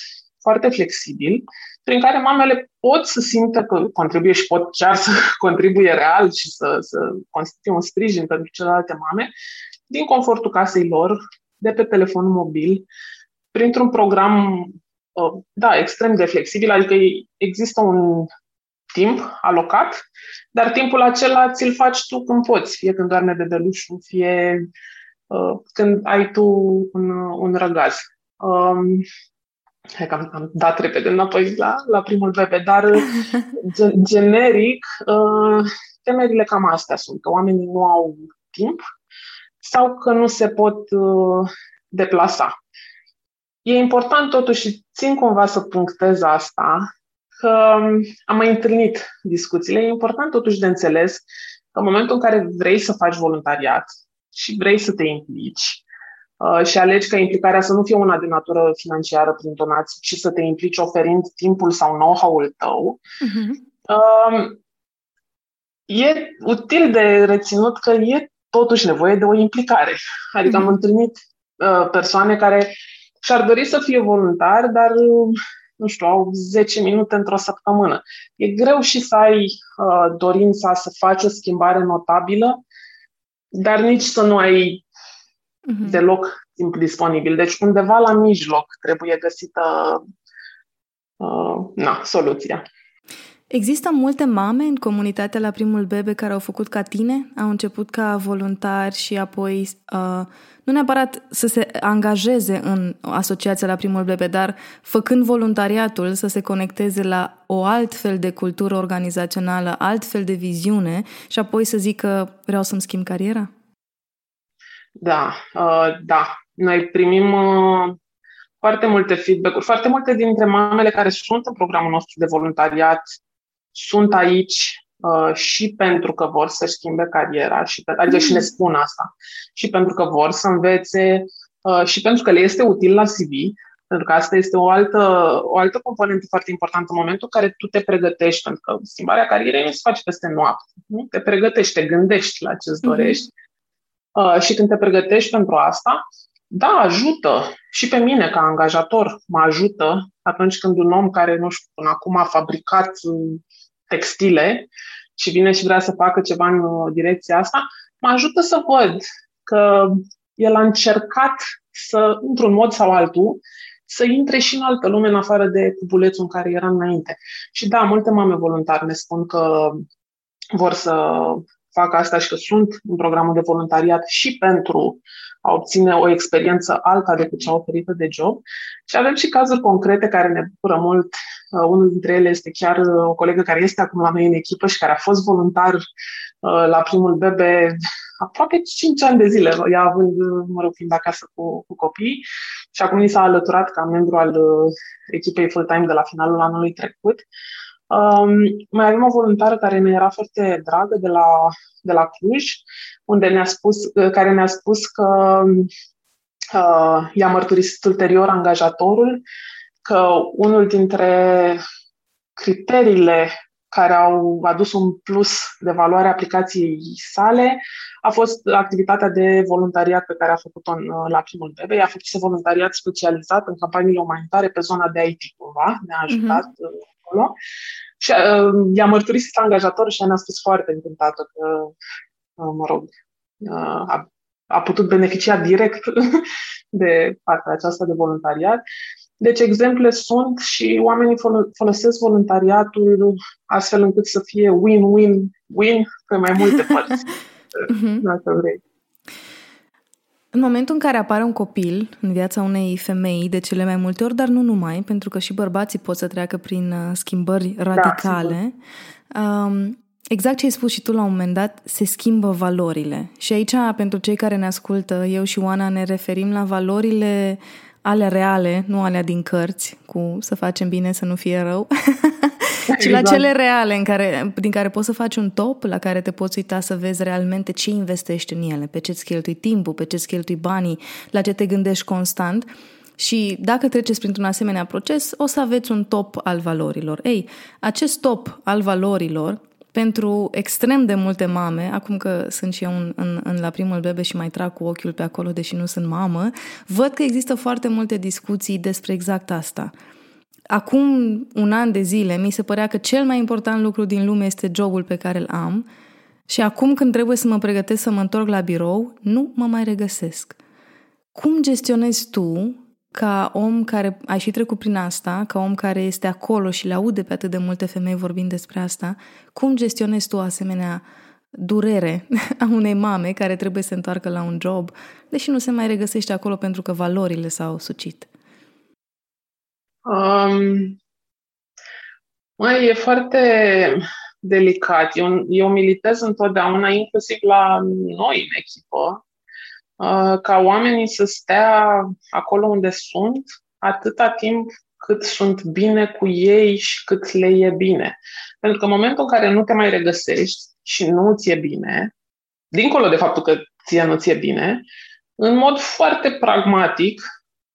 foarte flexibil, prin care mamele pot să simtă că contribuie și pot chiar să (laughs) contribuie real și să, să constituie un sprijin pentru celelalte mame, din confortul casei lor, de pe telefonul mobil, printr-un program, uh, da, extrem de flexibil, adică există un timp alocat, dar timpul acela ți-l faci tu când poți, fie când doarme bebelușul, fie uh, când ai tu un, un răgaz. Um, hai că am, am dat repede înapoi la, la primul bebe, dar (laughs) gen, generic, uh, temerile cam astea sunt, că oamenii nu au timp sau că nu se pot uh, deplasa. E important totuși, țin cumva să punctez asta, că am mai întâlnit discuțiile. E important totuși de înțeles că în momentul în care vrei să faci voluntariat și vrei să te implici uh, și alegi ca implicarea să nu fie una de natură financiară prin donații, ci să te implici oferind timpul sau know-how-ul tău, uh-huh. uh, e util de reținut că e totuși nevoie de o implicare. Adică mm-hmm. am mhm. întâlnit uh, persoane care și-ar dori să fie voluntari, dar uh, nu știu, au 10 minute într-o săptămână. E greu și să ai uh, dorința să faci o schimbare notabilă, dar nici să nu ai mm-hmm. deloc timp disponibil. Deci undeva la mijloc trebuie găsită uh, na, soluția. Există multe mame în comunitatea la primul bebe care au făcut ca tine? Au început ca voluntari și apoi uh, nu neapărat să se angajeze în asociația la primul bebe, dar făcând voluntariatul să se conecteze la o alt fel de cultură organizațională, alt fel de viziune și apoi să zică vreau să-mi schimb cariera? Da, uh, da. Noi primim uh, foarte multe feedback-uri. Foarte multe dintre mamele care sunt în programul nostru de voluntariat sunt aici uh, și pentru că vor să schimbe cariera, și pe, adică și ne mm. spun asta, și pentru că vor să învețe uh, și pentru că le este util la CV, pentru că asta este o altă, o altă componentă foarte importantă în momentul în care tu te pregătești, pentru că schimbarea carierei nu se face peste noapte. Nu? Te pregătești, te gândești la ce-ți mm-hmm. dorești. Uh, și când te pregătești pentru asta, da, ajută. Și pe mine, ca angajator, mă ajută atunci când un om care, nu știu, până acum a fabricat textile și vine și vrea să facă ceva în uh, direcția asta, mă ajută să văd că el a încercat să, într-un mod sau altul, să intre și în altă lume în afară de cubulețul în care era înainte. Și da, multe mame voluntari ne spun că vor să facă asta și că sunt în programul de voluntariat și pentru a obține o experiență alta decât cea oferită de job. Și avem și cazuri concrete care ne bucură mult. Uh, unul dintre ele este chiar uh, o colegă care este acum la noi în echipă și care a fost voluntar uh, la primul bebe aproape 5 ani de zile, ea având, mă rog, fiind acasă cu, cu copii și acum ni s-a alăturat ca membru al echipei full-time de la finalul anului trecut. Um, mai avem o voluntară care ne era foarte dragă de la, de la Cluj, unde ne-a spus, care ne-a spus că uh, i-a mărturisit ulterior angajatorul că unul dintre criteriile care au adus un plus de valoare aplicației sale a fost activitatea de voluntariat pe care a făcut-o în, la primul bebe. A făcut voluntariat specializat în campaniile umanitare pe zona de IT, cumva, ne-a ajutat uh-huh. Acolo. Și uh, i-a mărturisit angajatorul și ne-a spus foarte încântată că, uh, mă rog, uh, a, a putut beneficia direct (laughs) de partea aceasta de voluntariat. Deci exemple sunt și oamenii folosesc voluntariatul astfel încât să fie win-win-win pe mai multe (laughs) părți, uh-huh. dacă vrei. În momentul în care apare un copil în viața unei femei, de cele mai multe ori, dar nu numai, pentru că și bărbații pot să treacă prin uh, schimbări da, radicale, da, um, exact ce ai spus și tu la un moment dat, se schimbă valorile. Și aici, pentru cei care ne ascultă, eu și Oana ne referim la valorile alea reale, nu alea din cărți, cu să facem bine, să nu fie rău, (laughs) (laughs) ci la exact. cele reale în care, din care poți să faci un top, la care te poți uita să vezi realmente ce investești în ele, pe ce-ți cheltui timpul, pe ce-ți cheltui banii, la ce te gândești constant. Și dacă treceți printr-un asemenea proces, o să aveți un top al valorilor. Ei, acest top al valorilor pentru extrem de multe mame, acum că sunt și eu în, în, în la primul bebe și mai trag cu ochiul pe acolo, deși nu sunt mamă, văd că există foarte multe discuții despre exact asta. Acum un an de zile mi se părea că cel mai important lucru din lume este jobul pe care îl am și acum când trebuie să mă pregătesc să mă întorc la birou, nu mă mai regăsesc. Cum gestionezi tu ca om care ai și trecut prin asta, ca om care este acolo și le aude pe atât de multe femei vorbind despre asta, cum gestionezi tu asemenea durere (laughs) a unei mame care trebuie să se întoarcă la un job, deși nu se mai regăsește acolo pentru că valorile s-au sucit? Um, mai e foarte delicat. Eu, eu militez întotdeauna, inclusiv la noi în echipă, Uh, ca oamenii să stea acolo unde sunt atâta timp cât sunt bine cu ei și cât le e bine. Pentru că în momentul în care nu te mai regăsești și nu ți e bine, dincolo de faptul că ție nu ți e bine, în mod foarte pragmatic,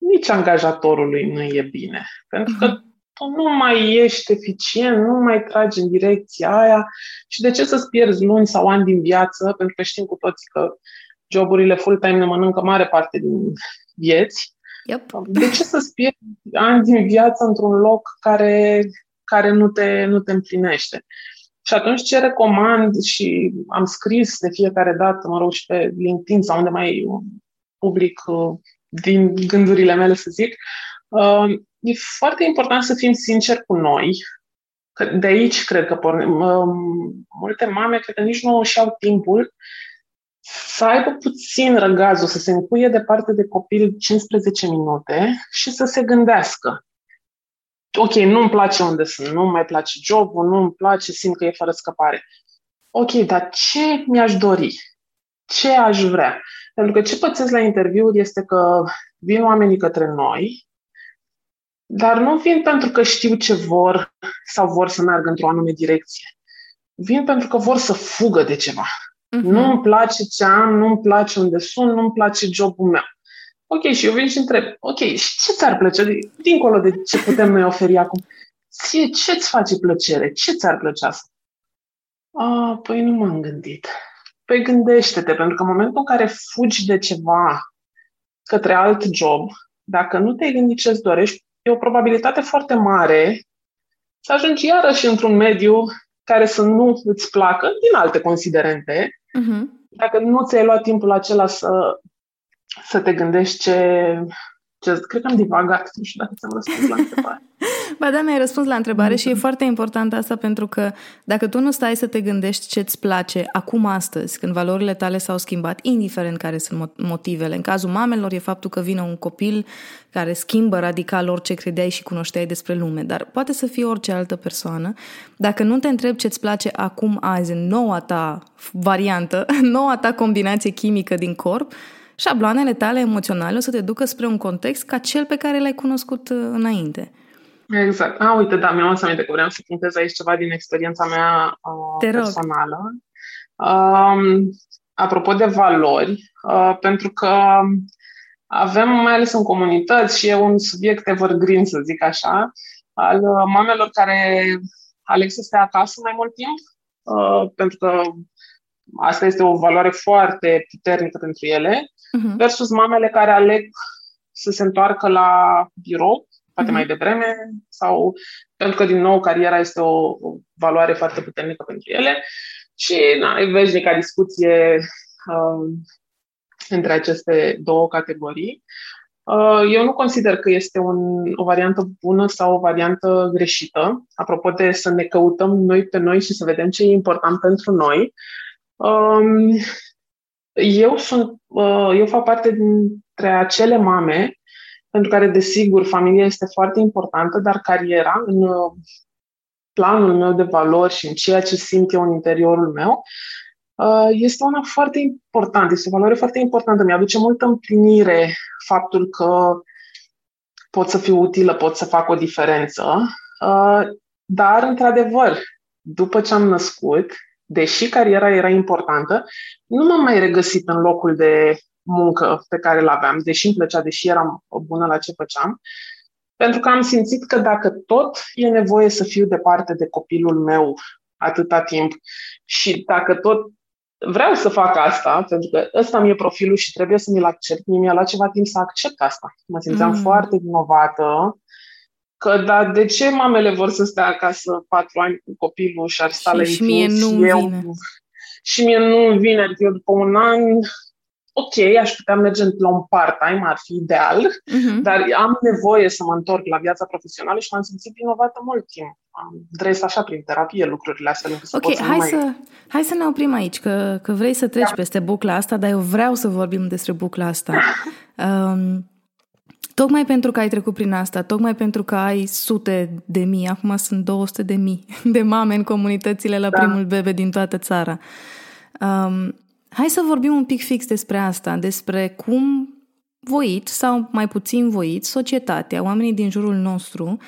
nici angajatorului nu e bine. Pentru că mhm. tu nu mai ești eficient, nu mai tragi în direcția aia și de ce să-ți pierzi luni sau ani din viață, pentru că știm cu toții că joburile full-time ne mănâncă mare parte din vieți. Yep. De ce să-ți pierzi ani din viață într-un loc care, care nu, te, nu te împlinește? Și atunci ce recomand și am scris de fiecare dată, mă rog, și pe LinkedIn sau unde mai public uh, din gândurile mele, să zic, uh, e foarte important să fim sinceri cu noi. Că de aici cred că pornim. Uh, multe mame cred că nici nu și-au timpul să aibă puțin răgazul, să se încuie departe de copil 15 minute și să se gândească. Ok, nu-mi place unde sunt, nu mai place jobul, nu-mi place, simt că e fără scăpare. Ok, dar ce mi-aș dori? Ce aș vrea? Pentru că ce pățesc la interviuri este că vin oamenii către noi, dar nu vin pentru că știu ce vor sau vor să meargă într-o anume direcție. Vin pentru că vor să fugă de ceva. Uh-huh. Nu îmi place ce am, nu îmi place unde sunt, nu îmi place jobul meu. Ok, și eu vin și întreb, ok, și ce ți-ar plăcea, dincolo de ce putem noi oferi acum? Ție, ce-ți face plăcere? Ce ți-ar plăcea să? Ah, păi nu m-am gândit. Păi gândește-te, pentru că în momentul în care fugi de ceva către alt job, dacă nu te-ai gândit ce-ți dorești, e o probabilitate foarte mare să ajungi iarăși într-un mediu care să nu îți placă din alte considerente, uh-huh. dacă nu ți-ai luat timpul acela să, să te gândești ce, ce... Cred că am divagat, nu știu dacă ți-am răspuns la întrebare. (laughs) Ba da, mi-ai răspuns la întrebare și e foarte important asta pentru că dacă tu nu stai să te gândești ce-ți place acum astăzi, când valorile tale s-au schimbat, indiferent care sunt motivele. În cazul mamelor e faptul că vine un copil care schimbă radical orice credeai și cunoșteai despre lume, dar poate să fie orice altă persoană. Dacă nu te întrebi ce-ți place acum azi, în noua ta variantă, (laughs) noua ta combinație chimică din corp, șabloanele tale emoționale o să te ducă spre un context ca cel pe care l-ai cunoscut uh, înainte. Exact. Ah, uite, da, mi-am adus aminte că vreau să puntez aici ceva din experiența mea uh, personală. Um, apropo de valori, uh, pentru că avem, mai ales în comunități, și e un subiect evergreen, să zic așa, al uh, mamelor care aleg să stea acasă mai mult timp, uh, pentru că asta este o valoare foarte puternică pentru ele, uh-huh. versus mamele care aleg să se întoarcă la birou, poate uh-huh. mai devreme, sau pentru că, din nou, cariera este o, o valoare foarte puternică pentru ele. Și, na, e veșnica discuție uh, între aceste două categorii. Uh, eu nu consider că este un, o variantă bună sau o variantă greșită. Apropo de să ne căutăm noi pe noi și să vedem ce e important pentru noi. Um, eu sunt, uh, eu fac parte dintre acele mame pentru care, desigur, familia este foarte importantă, dar cariera, în uh, planul meu de valori și în ceea ce simt eu în interiorul meu, uh, este una foarte importantă, este o valoare foarte importantă. Mi-aduce multă împlinire faptul că pot să fiu utilă, pot să fac o diferență, uh, dar, într-adevăr, după ce am născut, deși cariera era importantă, nu m-am mai regăsit în locul de muncă pe care îl aveam, deși îmi plăcea, deși eram bună la ce făceam, pentru că am simțit că dacă tot e nevoie să fiu departe de copilul meu atâta timp și dacă tot vreau să fac asta, pentru că ăsta mi-e profilul și trebuie să mi-l accept, mie mi-a luat ceva timp să accept asta. Mă simțeam mm. foarte vinovată că da, de ce mamele vor să stea acasă patru ani cu copilul și ar sta și, la și mie nu eu, vine. Și mie nu vine, adică eu după un an ok, aș putea merge la un part-time, ar fi ideal, uh-huh. dar am nevoie să mă întorc la viața profesională și m-am simțit vinovată mult timp. Am dres așa prin terapie lucrurile astea. Încât ok, să hai, mai... să, hai să ne oprim aici, că, că vrei să treci da. peste bucla asta, dar eu vreau să vorbim despre bucla asta. (laughs) um, Tocmai pentru că ai trecut prin asta, tocmai pentru că ai sute de mii, acum sunt 200 de mii (laughs) de mame în comunitățile la da. primul bebe din toată țara. Um, Hai să vorbim un pic fix despre asta, despre cum voit sau mai puțin voit societatea, oamenii din jurul nostru,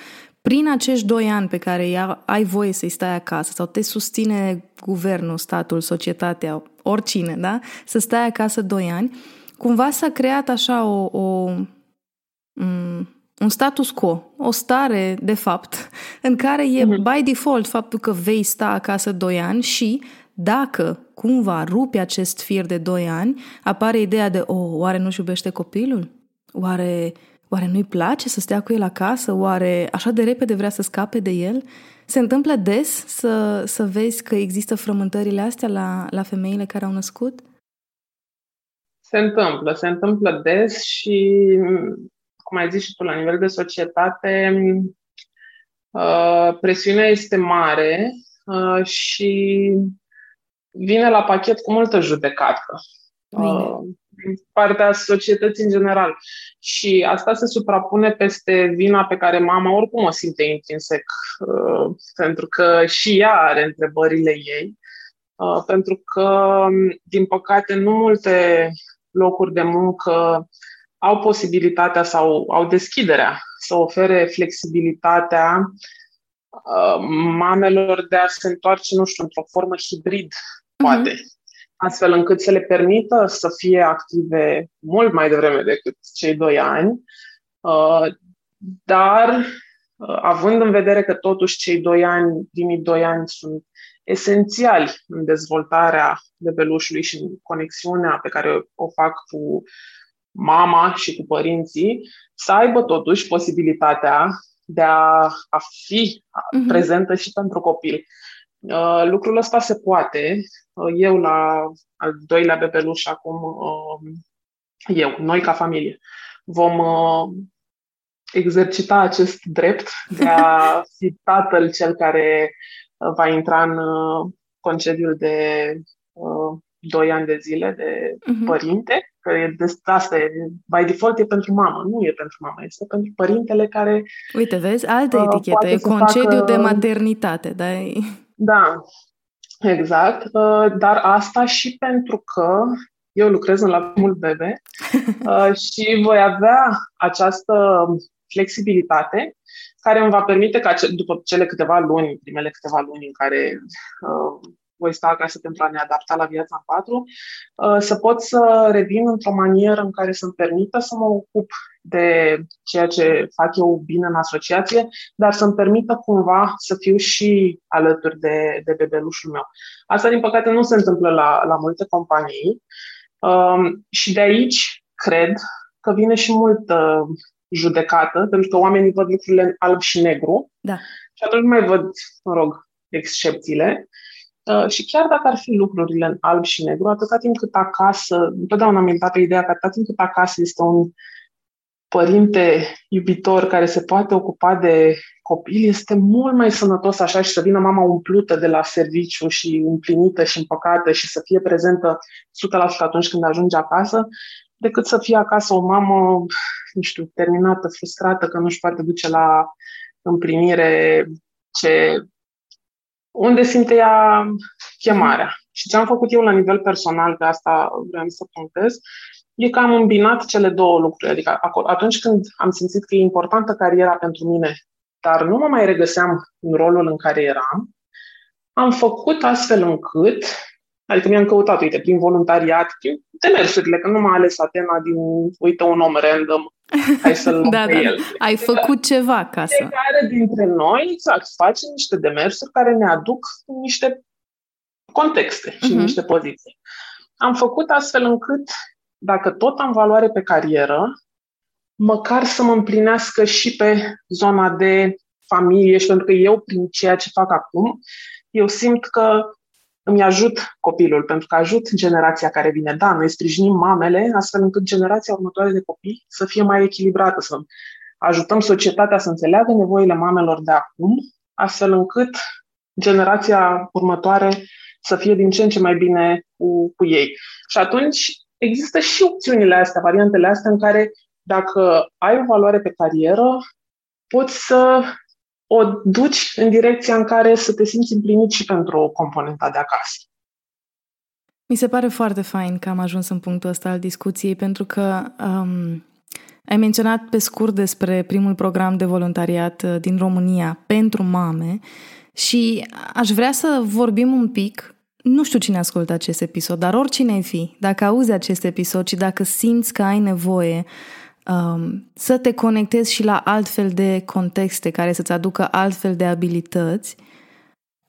prin acești doi ani pe care ai voie să-i stai acasă sau te susține guvernul, statul, societatea, oricine, da? Să stai acasă doi ani, cumva s-a creat așa o, o un status quo, o stare, de fapt, (laughs) în care e mm-hmm. by default faptul că vei sta acasă doi ani și dacă cumva rupe acest fir de doi ani, apare ideea de, oh, oare nu-și iubește copilul? Oare, oare nu-i place să stea cu el acasă? Oare așa de repede vrea să scape de el? Se întâmplă des să, să vezi că există frământările astea la, la femeile care au născut? Se întâmplă, se întâmplă des și, cum ai zis și tu, la nivel de societate, uh, presiunea este mare uh, și vine la pachet cu multă judecată. Uh, partea societății în general. Și asta se suprapune peste vina pe care mama oricum o simte intrinsec, uh, pentru că și ea are întrebările ei, uh, pentru că, din păcate, nu multe locuri de muncă au posibilitatea sau au deschiderea să ofere flexibilitatea uh, mamelor de a se întoarce, nu știu, într-o formă hibrid poate, uh-huh. astfel încât să le permită să fie active mult mai devreme decât cei doi ani, uh, dar uh, având în vedere că totuși cei doi ani, primii doi ani sunt esențiali în dezvoltarea bebelușului și în conexiunea pe care o fac cu mama și cu părinții, să aibă totuși posibilitatea de a, a fi uh-huh. prezentă și pentru copil. Uh, lucrul ăsta se poate. Uh, eu la al doilea bebeluș acum, uh, eu, noi ca familie, vom exercita acest drept de a (laughs) fi tatăl cel care va intra în concediul de doi ani de zile de uh-huh. părinte, că e de, asta e, by default e pentru mamă, nu e pentru mamă, este pentru părintele care... Uite, vezi, altă etichetă, e concediu facă... de maternitate, dar da, exact. Uh, dar asta și pentru că eu lucrez în la mult bebe uh, (laughs) și voi avea această flexibilitate care îmi va permite ca după cele câteva luni, primele câteva luni în care uh, voi sta acasă pentru a ne adapta la viața în patru, uh, să pot să revin într-o manieră în care să-mi permită să mă ocup de ceea ce fac eu bine în asociație, dar să-mi permită cumva să fiu și alături de, de bebelușul meu. Asta, din păcate, nu se întâmplă la, la multe companii um, și de aici cred că vine și multă judecată, pentru că oamenii văd lucrurile în alb și negru da. și atunci mai văd, mă rog, excepțiile. Uh, și chiar dacă ar fi lucrurile în alb și negru, atâta timp cât acasă, întotdeauna am intrat pe ideea că atâta timp cât acasă este un părinte iubitor care se poate ocupa de copil, este mult mai sănătos așa și să vină mama umplută de la serviciu și împlinită și împăcată și să fie prezentă 100% atunci când ajunge acasă, decât să fie acasă o mamă, nu știu, terminată, frustrată că nu-și poate duce la împlinire ce unde simte ea chemarea. Și ce am făcut eu la nivel personal, că asta vreau să punctez, e că am îmbinat cele două lucruri. Adică atunci când am simțit că e importantă cariera pentru mine, dar nu mă mai regăseam în rolul în care eram, am făcut astfel încât, adică mi-am căutat, uite, prin voluntariat, prin demersurile, că nu m-a ales Atena din, uite, un om random, hai să-l (laughs) da, pe da. el. Ai făcut ceva ca să... Fiecare dintre noi, exact, face niște demersuri care ne aduc niște contexte și uh-huh. niște poziții. Am făcut astfel încât dacă tot am valoare pe carieră, măcar să mă împlinească și pe zona de familie și pentru că eu, prin ceea ce fac acum, eu simt că îmi ajut copilul, pentru că ajut generația care vine. Da, noi sprijinim mamele astfel încât generația următoare de copii să fie mai echilibrată, să ajutăm societatea să înțeleagă nevoile mamelor de acum, astfel încât generația următoare să fie din ce în ce mai bine cu, cu ei. Și atunci există și opțiunile astea, variantele astea în care dacă ai o valoare pe carieră, poți să o duci în direcția în care să te simți împlinit și pentru o componentă de acasă. Mi se pare foarte fain că am ajuns în punctul ăsta al discuției, pentru că um, ai menționat pe scurt despre primul program de voluntariat uh, din România pentru mame și aș vrea să vorbim un pic nu știu cine ascultă acest episod, dar oricine ai fi, dacă auzi acest episod și dacă simți că ai nevoie um, să te conectezi și la altfel de contexte care să-ți aducă altfel de abilități,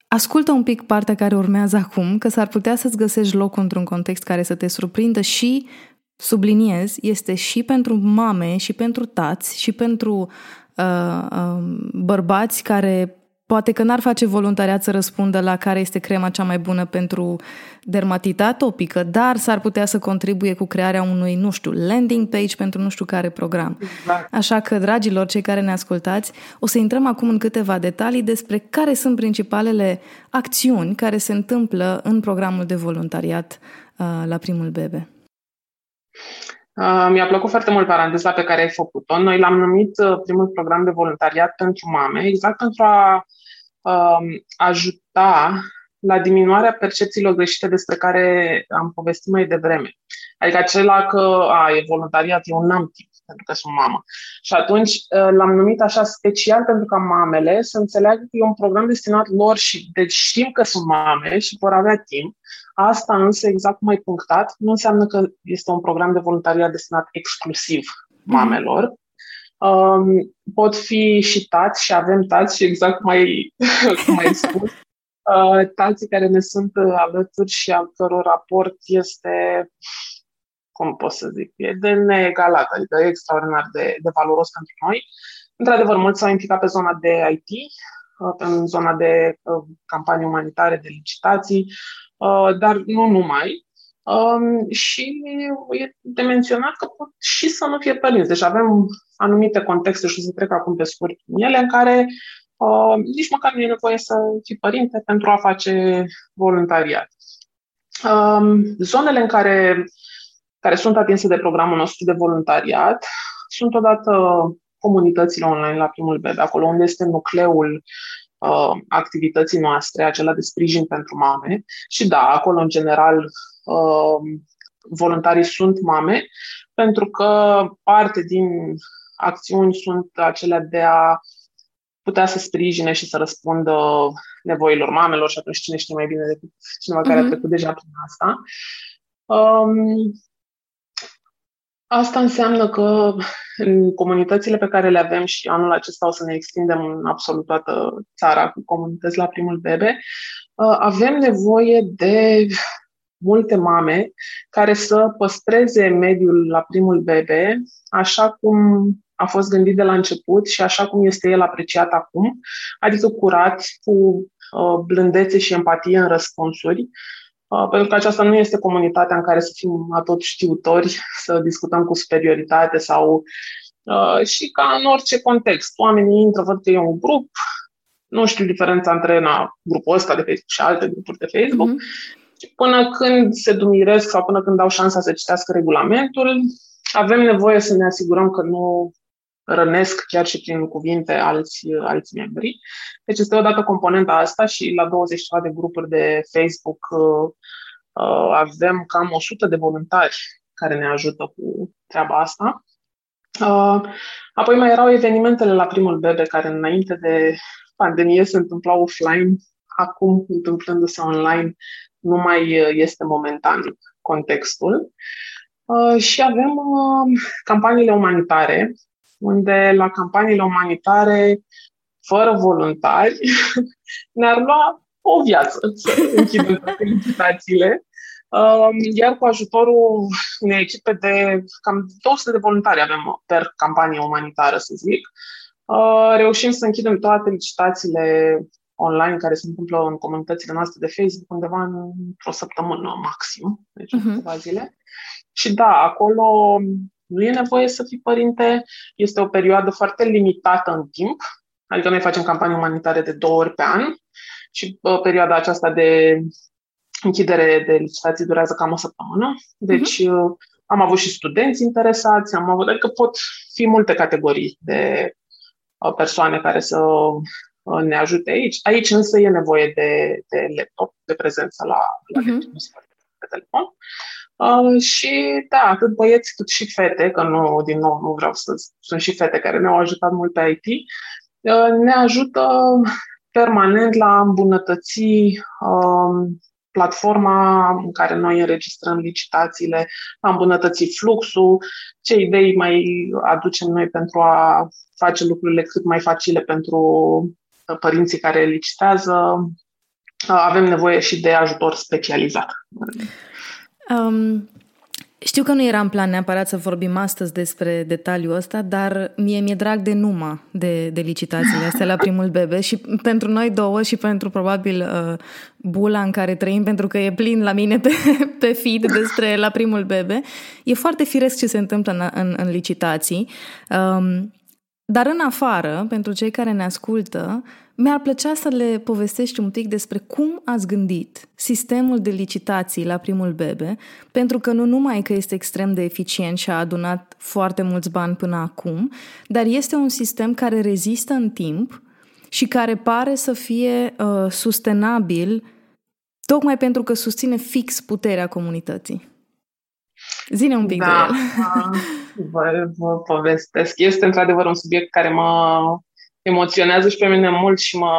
ascultă un pic partea care urmează acum, că s-ar putea să-ți găsești locul într-un context care să te surprindă și, subliniez, este și pentru mame, și pentru tați, și pentru uh, uh, bărbați care Poate că n-ar face voluntariat să răspundă la care este crema cea mai bună pentru dermatita atopică, dar s-ar putea să contribuie cu crearea unui, nu știu, landing page pentru nu știu care program. Exact. Așa că, dragilor, cei care ne ascultați, o să intrăm acum în câteva detalii despre care sunt principalele acțiuni care se întâmplă în programul de voluntariat uh, la primul bebe. Uh, mi-a plăcut foarte mult paranteza pe care ai făcut-o. Noi l-am numit uh, primul program de voluntariat pentru mame, exact pentru a um, ajuta la diminuarea percepțiilor greșite despre care am povestit mai devreme. Adică acela că a, e voluntariat, eu n-am timp pentru că sunt mamă. Și atunci uh, l-am numit așa special pentru ca mamele să înțeleagă că e un program destinat lor și deci știm că sunt mame și vor avea timp. Asta însă, exact cum ai punctat, nu înseamnă că este un program de voluntariat destinat exclusiv mamelor, Um, pot fi și tați și avem tați și exact cum ai, (laughs) cum ai spus, uh, tații care ne sunt alături și al căror raport este, cum pot să zic, e de neegalat, adică e extraordinar de, de valoros pentru noi. Într-adevăr, mulți s-au implicat pe zona de IT, uh, în zona de uh, campanii umanitare, de licitații, uh, dar nu numai. Um, și e de menționat că pot și să nu fie părinți. Deci avem anumite contexte și o să trec acum pe scurt în ele, în care uh, nici măcar nu e nevoie să fii părinte pentru a face voluntariat. Um, zonele în care, care sunt atinse de programul nostru de voluntariat sunt odată comunitățile online la primul bebe, acolo unde este nucleul uh, activității noastre, acela de sprijin pentru mame. Și da, acolo, în general, uh, voluntarii sunt mame, pentru că parte din acțiuni sunt acelea de a putea să sprijine și să răspundă nevoilor mamelor și atunci cine știe mai bine decât cineva care uh-huh. a mhm. trecut deja prin asta. Um, asta înseamnă că în comunitățile pe care le avem și anul acesta o să ne extindem în absolut toată țara cu comunități la primul bebe, uh, avem nevoie de multe mame care să păstreze mediul la primul bebe așa cum a fost gândit de la început și așa cum este el apreciat acum, adică curat, cu uh, blândețe și empatie în răspunsuri, uh, pentru că aceasta nu este comunitatea în care să fim atot știutori, să discutăm cu superioritate sau uh, și ca în orice context. Oamenii intră, văd că e un grup, nu știu diferența între na, grupul ăsta de Facebook și alte grupuri de Facebook, mm-hmm până când se dumiresc sau până când au șansa să citească regulamentul, avem nevoie să ne asigurăm că nu rănesc chiar și prin cuvinte alți, alți membri. Deci este odată componenta asta și la 20 de grupuri de Facebook uh, uh, avem cam 100 de voluntari care ne ajută cu treaba asta. Uh, apoi mai erau evenimentele la primul bebe care înainte de pandemie se întâmplau offline, acum întâmplându-se online nu mai uh, este momentan contextul. Uh, și avem uh, campaniile umanitare, unde la campaniile umanitare, fără voluntari, (laughs) ne-ar lua o viață să închidem toate licitațiile. Um, iar cu ajutorul unei echipe de cam 200 de voluntari avem per campanie umanitară, să zic, reușim să închidem toate licitațiile online care se întâmplă în comunitățile noastre de Facebook undeva într-o săptămână maxim, deci uh-huh. câteva zile. Și da, acolo nu e nevoie să fii părinte, este o perioadă foarte limitată în timp, adică noi facem campanii umanitare de două ori pe an și uh, perioada aceasta de închidere de licitații durează cam o săptămână. Deci uh-huh. am avut și studenți interesați, am avut, adică pot fi multe categorii de uh, persoane care să Uh, ne ajute aici. Aici însă e nevoie de, de laptop, de prezență la, la uh-huh. pe telefon. Uh, și da, atât băieți cât și fete, că nu, din nou, nu vreau să sunt și fete care ne-au ajutat mult pe IT, uh, ne ajută permanent la îmbunătăți uh, platforma în care noi înregistrăm licitațiile, la îmbunătăți fluxul, ce idei mai aducem noi pentru a face lucrurile cât mai facile pentru părinții care licitează, avem nevoie și de ajutor specializat. Um, știu că nu era în plan neapărat să vorbim astăzi despre detaliul ăsta, dar mie mi-e drag de numa de, de licitațiile astea la primul bebe și pentru noi două și pentru probabil uh, bula în care trăim, pentru că e plin la mine pe, (laughs) pe feed despre la primul bebe, e foarte firesc ce se întâmplă în, în, în licitații. Um, dar în afară, pentru cei care ne ascultă, mi-ar plăcea să le povestești un pic despre cum ați gândit sistemul de licitații la primul bebe, pentru că nu numai că este extrem de eficient și a adunat foarte mulți bani până acum, dar este un sistem care rezistă în timp și care pare să fie uh, sustenabil tocmai pentru că susține fix puterea comunității. Zine un pic da, de el. (laughs) vă, vă povestesc. Este într-adevăr un subiect care mă emoționează și pe mine mult și mă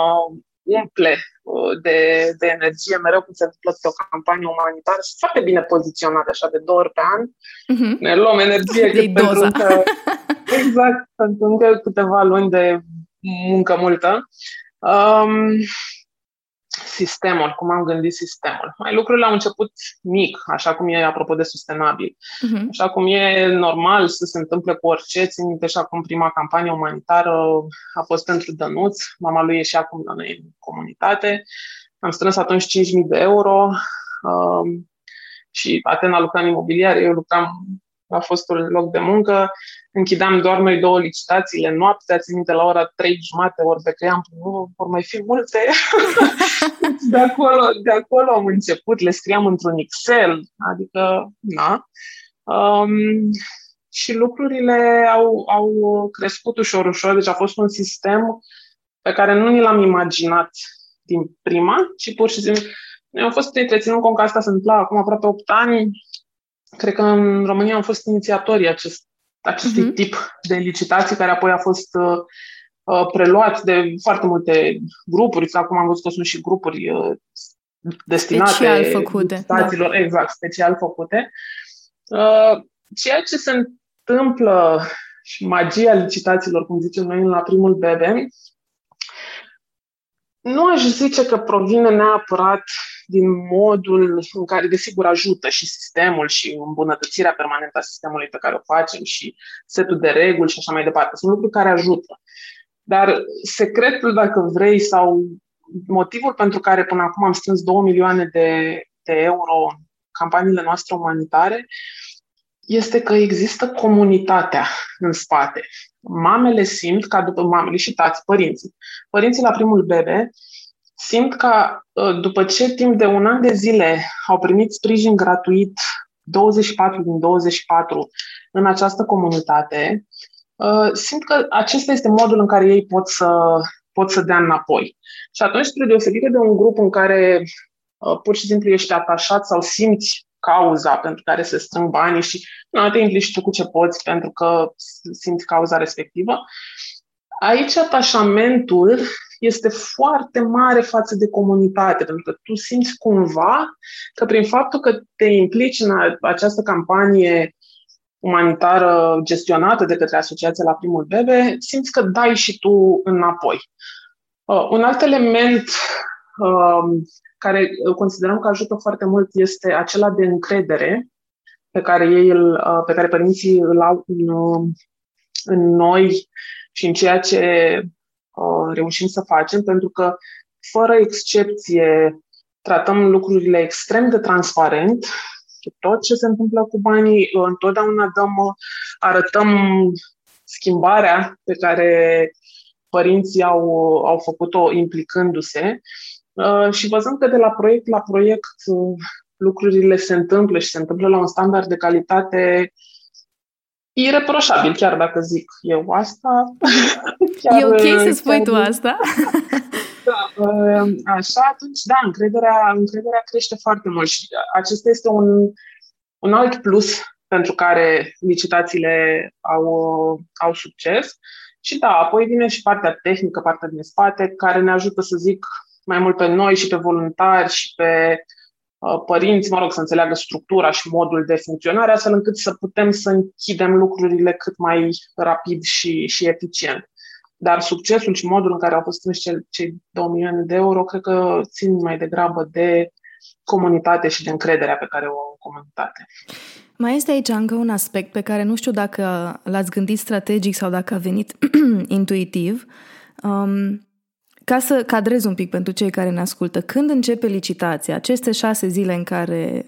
umple uh, de, de energie mereu când se întâmplă pe o campanie umanitară și foarte bine poziționată, așa de două ori pe an. Uh-huh. Ne luăm energie cât pentru încă, (laughs) exact, pentru încă câteva luni de muncă multă. Um, sistemul, cum am gândit sistemul. Mai lucrurile au început mic, așa cum e apropo de sustenabil. Uh-huh. Așa cum e normal să se întâmple cu orice. Țin minte și acum prima campanie umanitară a fost pentru Dănuț. Mama lui e și acum la noi în comunitate. Am strâns atunci 5.000 de euro um, și Atena lucra în imobiliare, eu lucram la fostul loc de muncă închideam doar noi două licitațiile noaptea, țin minte la ora trei jumate, ori becăiam, nu vor mai fi multe. (laughs) de, acolo, de acolo am început, le scriam într-un Excel, adică, na. Um, și lucrurile au, au crescut ușor, ușor, deci a fost un sistem pe care nu ni l-am imaginat din prima, ci pur și simplu noi am fost întreținut cu că asta se întâmpla acum aproape 8 ani. Cred că în România am fost inițiatorii acest, acestui uh-huh. tip de licitații care apoi a fost uh, uh, preluați de foarte multe grupuri. Acum am văzut că sunt și grupuri uh, destinate special făcute. Staților, da. exact, special făcute. Uh, ceea ce se întâmplă și magia licitațiilor, cum zicem noi la primul bebe, nu aș zice că provine neapărat din modul în care, desigur, ajută și sistemul și îmbunătățirea permanentă a sistemului pe care o facem și setul de reguli și așa mai departe. Sunt lucruri care ajută. Dar secretul, dacă vrei, sau motivul pentru care până acum am strâns 2 milioane de, de euro în campaniile noastre umanitare este că există comunitatea în spate. Mamele simt ca după mamele și tați, părinții. Părinții la primul bebe simt că ă, după ce timp de un an de zile au primit sprijin gratuit 24 din 24 în această comunitate, ă, simt că acesta este modul în care ei pot să, pot să dea înapoi. Și atunci, spre deosebire de un grup în care ă, pur și simplu ești atașat sau simți cauza pentru care se strâng banii și nu te implici tu cu ce poți pentru că simți cauza respectivă, aici atașamentul este foarte mare față de comunitate, pentru că tu simți cumva că prin faptul că te implici în această campanie umanitară gestionată de către Asociația la Primul Bebe, simți că dai și tu înapoi. Uh, un alt element uh, care considerăm că ajută foarte mult este acela de încredere pe care ei îl, uh, pe care părinții îl au în, uh, în noi și în ceea ce uh, reușim să facem, pentru că fără excepție tratăm lucrurile extrem de transparent. Tot ce se întâmplă cu banii, întotdeauna dăm, arătăm schimbarea pe care părinții au, au făcut-o implicându-se Uh, și văzând că de la proiect la proiect uh, lucrurile se întâmplă și se întâmplă la un standard de calitate ireproșabil, chiar dacă zic eu asta. (laughs) Chiar, e ok să spui tu asta? (laughs) da, uh, așa, atunci, da, încrederea, încrederea crește foarte mult și acesta este un, un alt plus pentru care licitațiile au, au succes. Și da, apoi vine și partea tehnică, partea din spate, care ne ajută să zic mai mult pe noi și pe voluntari și pe uh, părinți, mă rog, să înțeleagă structura și modul de funcționare, astfel încât să putem să închidem lucrurile cât mai rapid și, și eficient. Dar succesul și modul în care au fost strâns cei 2 milioane de euro, cred că țin mai degrabă de comunitate și de încrederea pe care o au în comunitate. Mai este aici încă un aspect pe care nu știu dacă l-ați gândit strategic sau dacă a venit (clears throat) intuitiv. Um, ca să cadrez un pic pentru cei care ne ascultă, când începe licitația, aceste șase zile în care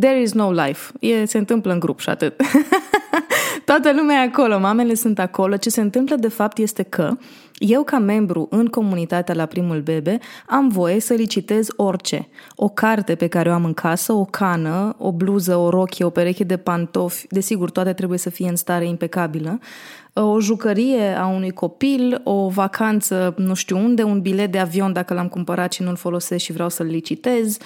there is no life, e, se întâmplă în grup și atât. (laughs) Toată lumea e acolo, mamele sunt acolo. Ce se întâmplă de fapt este că eu ca membru în comunitatea la primul bebe am voie să licitez orice. O carte pe care o am în casă, o cană, o bluză, o rochie, o pereche de pantofi, desigur toate trebuie să fie în stare impecabilă, o jucărie a unui copil, o vacanță nu știu unde, un bilet de avion dacă l-am cumpărat și nu-l folosesc și vreau să-l licitez,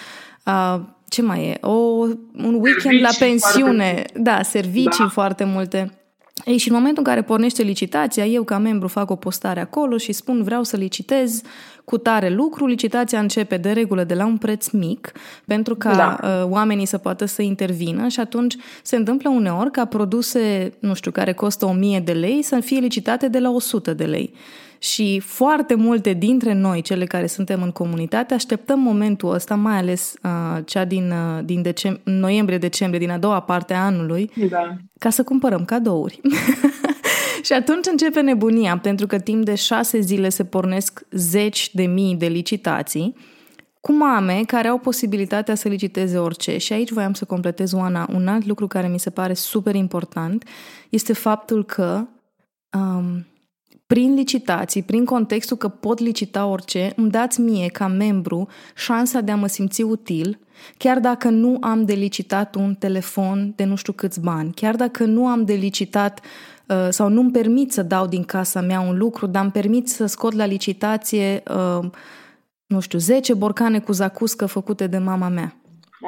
uh, ce mai e? O, un weekend servicii la pensiune, foarte... da, servicii da. foarte multe. Ei, și în momentul în care pornește licitația, eu ca membru fac o postare acolo și spun vreau să licitez cu tare lucru. Licitația începe de regulă de la un preț mic pentru ca da. uh, oamenii să poată să intervină și atunci se întâmplă uneori ca produse, nu știu, care costă 1000 de lei să fie licitate de la 100 de lei. Și foarte multe dintre noi, cele care suntem în comunitate, așteptăm momentul ăsta, mai ales uh, cea din, uh, din decem- noiembrie-decembrie, din a doua parte a anului, da. ca să cumpărăm cadouri. (laughs) și atunci începe nebunia, pentru că timp de șase zile se pornesc zeci de mii de licitații cu mame care au posibilitatea să liciteze orice. Și aici voiam să completez, Oana, un alt lucru care mi se pare super important este faptul că um, prin licitații, prin contextul că pot licita orice, îmi dați mie, ca membru, șansa de a mă simți util, chiar dacă nu am de licitat un telefon de nu știu câți bani, chiar dacă nu am de licitat uh, sau nu-mi permit să dau din casa mea un lucru, dar îmi permit să scot la licitație, uh, nu știu, 10 borcane cu zacuscă făcute de mama mea.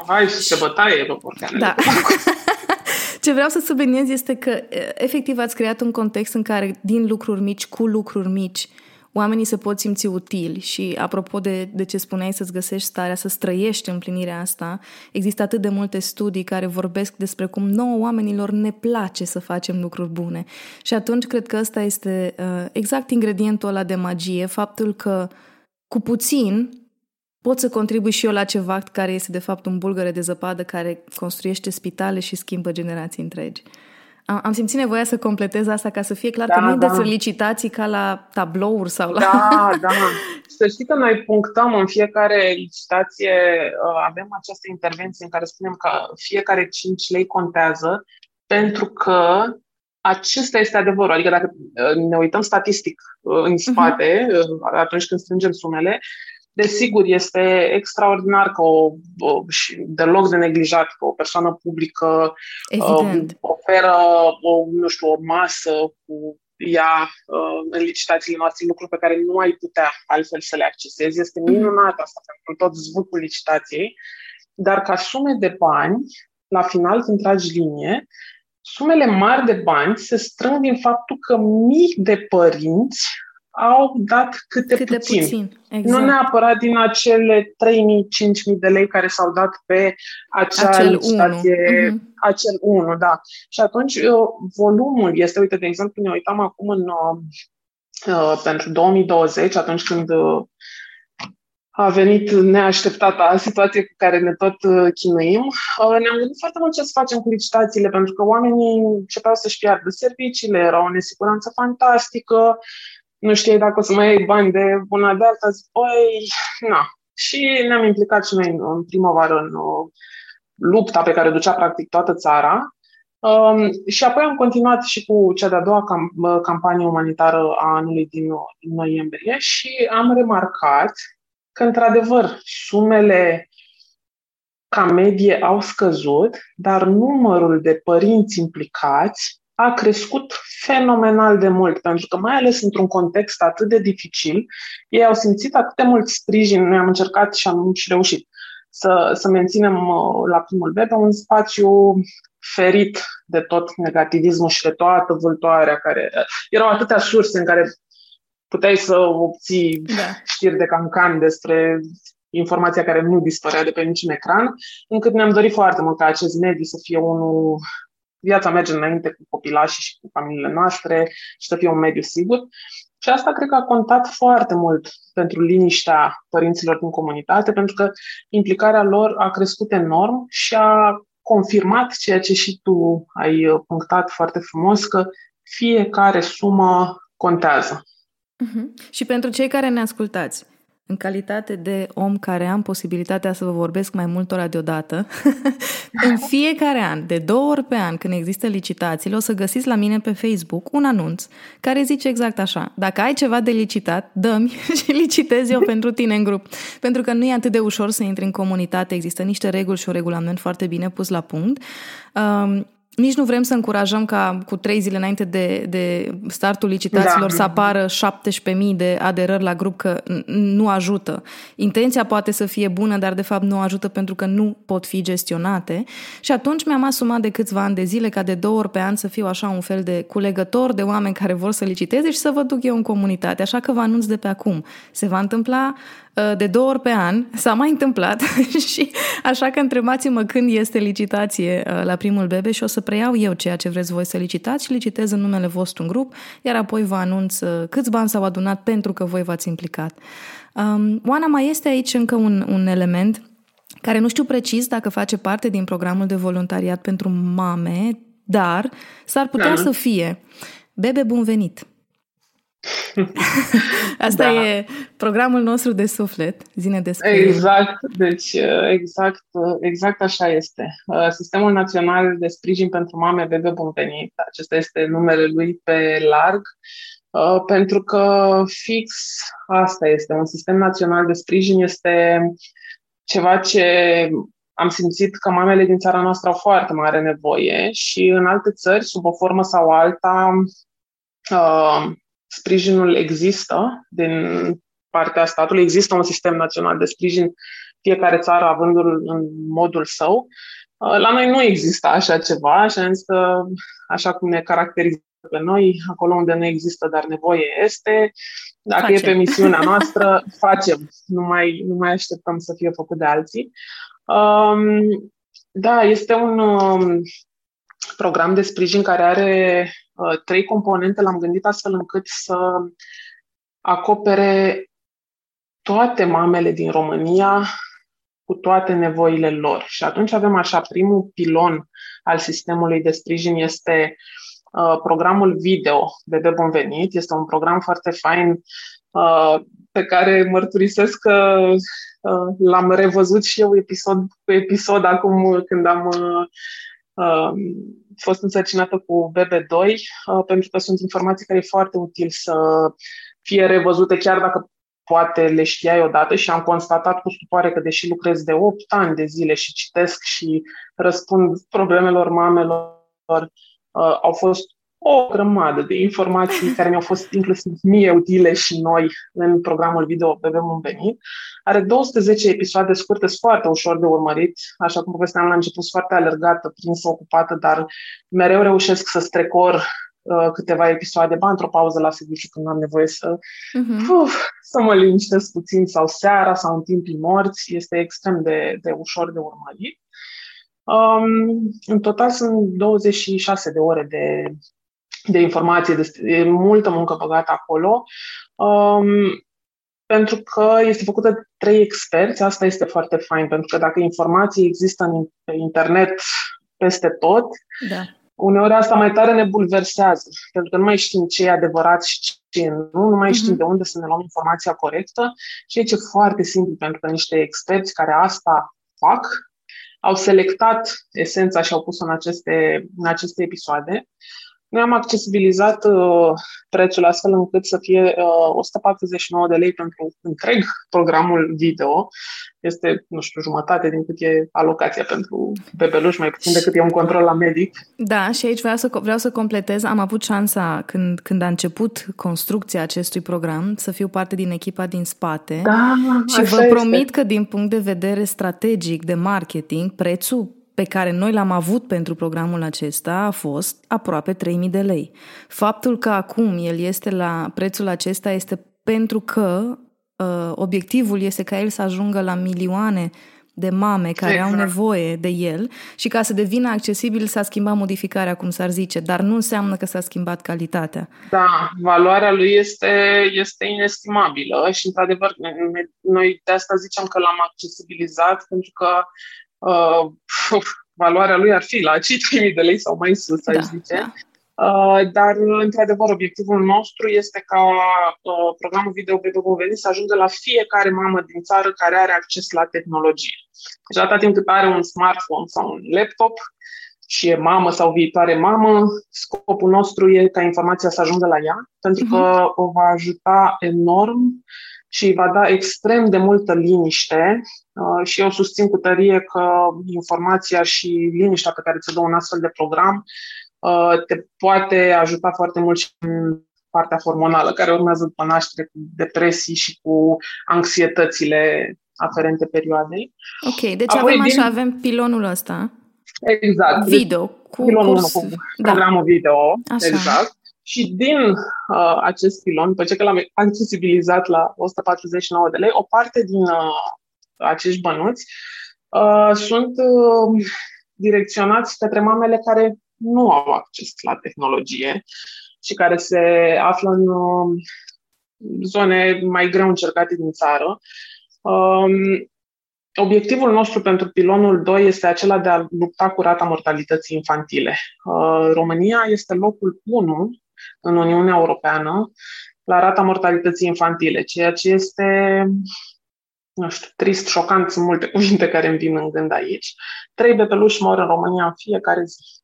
Hai și se bătaie pe borcane. Da. (laughs) Ce vreau să subliniez este că efectiv ați creat un context în care din lucruri mici cu lucruri mici oamenii se pot simți utili și apropo de, de ce spuneai să-ți găsești starea, să străiești împlinirea asta, există atât de multe studii care vorbesc despre cum nouă oamenilor ne place să facem lucruri bune. Și atunci cred că ăsta este uh, exact ingredientul ăla de magie, faptul că cu puțin pot să contribui și eu la ceva care este de fapt un bulgăre de zăpadă care construiește spitale și schimbă generații întregi. Am, am simțit nevoia să completez asta ca să fie clar da, că nu da. despre licitații ca la tablouri sau la... Da, (laughs) da. Să știi că noi punctăm în fiecare licitație, uh, avem această intervenție în care spunem că fiecare 5 lei contează pentru că acesta este adevărul. Adică dacă uh, ne uităm statistic uh, în spate, uh-huh. atunci când strângem sumele, Desigur, este extraordinar că o, o, și deloc de neglijat că o persoană publică uh, oferă o, nu știu, o masă cu ea uh, în licitațiile noastre lucruri pe care nu ai putea altfel să le accesezi. Este mhm. minunat asta pentru tot zvâcul licitației, dar ca sume de bani, la final, când tragi linie, sumele mari de bani se strâng din faptul că mii de părinți au dat câte, câte puțin. puțin. Exact. Nu neapărat din acele 3.000-5.000 de lei care s-au dat pe acea acel licitație, unu. Uh-huh. acel 1, da. Și atunci uh, volumul este, uite, de exemplu, ne uitam acum în uh, uh pentru 2020, atunci când uh, a venit neașteptata situație cu care ne tot uh, chinuim. Ne-am gândit foarte mult ce să facem cu licitațiile, pentru că oamenii începeau să-și piardă serviciile, era o nesiguranță fantastică, nu știai dacă o să mai ai bani de una de alta, zic, băi, na. Și ne-am implicat și noi în, în primăvară în uh, lupta pe care ducea practic toată țara. Um, și apoi am continuat și cu cea de-a doua cam, campanie umanitară a anului din, din noiembrie și am remarcat că, într-adevăr, sumele ca medie au scăzut, dar numărul de părinți implicați a crescut fenomenal de mult, pentru că mai ales într-un context atât de dificil, ei au simțit atât de mult sprijin, noi am încercat și am și reușit să, să menținem uh, la primul bebe un spațiu ferit de tot negativismul și de toată vâltoarea care... Uh, erau atâtea surse în care puteai să obții da. știri de cancan despre informația care nu dispărea de pe niciun ecran, încât ne-am dorit foarte mult ca acest mediu să fie unul viața merge înainte cu copilașii și cu familiile noastre și să fie un mediu sigur. Și asta cred că a contat foarte mult pentru liniștea părinților din comunitate, pentru că implicarea lor a crescut enorm și a confirmat ceea ce și tu ai punctat foarte frumos, că fiecare sumă contează. Uh-huh. Și pentru cei care ne ascultați, în calitate de om care am posibilitatea să vă vorbesc mai mult ora deodată, (laughs) în fiecare an, de două ori pe an, când există licitațiile, o să găsiți la mine pe Facebook un anunț care zice exact așa. Dacă ai ceva de licitat, dă-mi (laughs) și licitez eu pentru tine în grup. Pentru că nu e atât de ușor să intri în comunitate, există niște reguli și un regulament foarte bine pus la punct. Um, nici nu vrem să încurajăm ca cu trei zile înainte de, de startul licitațiilor da. să apară 17.000 de aderări la grup, că nu ajută. Intenția poate să fie bună, dar de fapt nu ajută pentru că nu pot fi gestionate. Și atunci mi-am asumat de câțiva ani de zile ca de două ori pe an să fiu așa un fel de culegător de oameni care vor să liciteze și să vă duc eu în comunitate. Așa că vă anunț de pe acum. Se va întâmpla Uh, de două ori pe an, s-a mai întâmplat (laughs) și așa că întrebați-mă când este licitație uh, la primul bebe și o să preiau eu ceea ce vreți voi să licitați și licitez în numele vostru în grup, iar apoi vă anunț uh, câți bani s-au adunat pentru că voi v-ați implicat. Um, Oana, mai este aici încă un, un element care nu știu precis dacă face parte din programul de voluntariat pentru mame, dar s-ar putea da. să fie. Bebe bun venit! (laughs) Asta da. e programul nostru de suflet. Zine despre Exact, deci exact, exact așa este. Sistemul Național de Sprijin pentru Mame Bebe Bun Venit, acesta este numele lui pe larg, pentru că fix asta este. Un sistem național de sprijin este ceva ce am simțit că mamele din țara noastră au foarte mare nevoie și în alte țări, sub o formă sau alta, sprijinul există din partea statului, există un sistem național de sprijin, fiecare țară avându-l în modul său, La noi nu există așa ceva și am zis că, așa cum ne caracterizează pe noi, acolo unde nu există, dar nevoie este, dacă facem. e pe misiunea (laughs) noastră, facem. Nu mai, nu mai așteptăm să fie făcut de alții. Um, da, este un um, program de sprijin care are uh, trei componente. L-am gândit astfel încât să acopere toate mamele din România cu toate nevoile lor. Și atunci avem așa, primul pilon al sistemului de sprijin este uh, programul video Bebe Bun Venit. Este un program foarte fain uh, pe care mărturisesc că uh, l-am revăzut și eu episod cu episod acum când am uh, uh, fost însărcinată cu BB2, uh, pentru că sunt informații care e foarte util să fie revăzute, chiar dacă poate le știai odată și am constatat cu stupoare că deși lucrez de 8 ani de zile și citesc și răspund problemelor mamelor, uh, au fost o grămadă de informații care mi-au fost inclusiv mie utile și noi în programul video Bebem un venit. Are 210 episoade scurte, foarte ușor de urmărit, așa cum povesteam la început, foarte alergată, prinsă, ocupată, dar mereu reușesc să strecor Uh, câteva episoade, ba într-o pauză la serviciu când am nevoie să, uh-huh. uf, să mă liniștesc puțin sau seara sau în timpii morți. Este extrem de, de ușor de urmărit. Um, în total sunt 26 de ore de, de informație, de, de multă muncă băgată acolo. Um, pentru că este făcută de trei experți, asta este foarte fain, pentru că dacă informații există în internet peste tot, da uneori asta mai tare ne bulversează, pentru că nu mai știm ce e adevărat și ce nu, nu mai știm mm-hmm. de unde să ne luăm informația corectă și e ce foarte simplu, pentru că niște experți care asta fac au selectat esența și au pus-o în aceste, în aceste episoade noi am accesibilizat uh, prețul astfel încât să fie uh, 149 de lei pentru întreg programul video. Este, nu știu, jumătate din cât e alocația pentru bebeluș, mai puțin decât e un control la medic. Da, și aici vreau să, vreau să completez. Am avut șansa când, când a început construcția acestui program să fiu parte din echipa din spate. Da, și vă este. promit că din punct de vedere strategic de marketing, prețul pe care noi l-am avut pentru programul acesta a fost aproape 3000 de lei. Faptul că acum el este la prețul acesta este pentru că uh, obiectivul este ca el să ajungă la milioane de mame care exact. au nevoie de el și ca să devină accesibil s-a schimbat modificarea, cum s-ar zice, dar nu înseamnă că s-a schimbat calitatea. Da, valoarea lui este, este inestimabilă și, într-adevăr, noi de asta zicem că l-am accesibilizat pentru că uh, valoarea lui ar fi la cei (laughs) 3.000 de lei sau mai sus, aș da, zice. Da. Uh, dar, între-adevăr, obiectivul nostru este ca uh, programul video pe Veni să ajungă la fiecare mamă din țară care are acces la tehnologie. Deci, atâta timp cât are un smartphone sau un laptop și e mamă sau viitoare mamă, scopul nostru e ca informația să ajungă la ea, pentru uh-huh. că o va ajuta enorm și va da extrem de multă liniște uh, și eu susțin cu tărie că informația și liniștea pe care ți-o dă un astfel de program uh, te poate ajuta foarte mult și în partea hormonală care urmează după naștere cu depresii și cu anxietățile aferente perioadei. Ok, deci Apoi, avem așa, avem pilonul ăsta. Exact. Video. Cu pilonul curs... cu da. programul video. Așa. Exact. Și din uh, acest pilon, după ce că l-am accesibilizat la 149 de lei, o parte din uh, acești bănuți uh, sunt uh, direcționați către mamele care nu au acces la tehnologie și care se află în uh, zone mai greu încercate din țară. Um, Obiectivul nostru pentru pilonul 2 este acela de a lupta cu rata mortalității infantile. Uh, România este locul 1 în Uniunea Europeană la rata mortalității infantile, ceea ce este, nu știu, trist, șocant, sunt multe (laughs) cuvinte care îmi vin în gând aici. Trei bebeluși mor în România în fiecare zi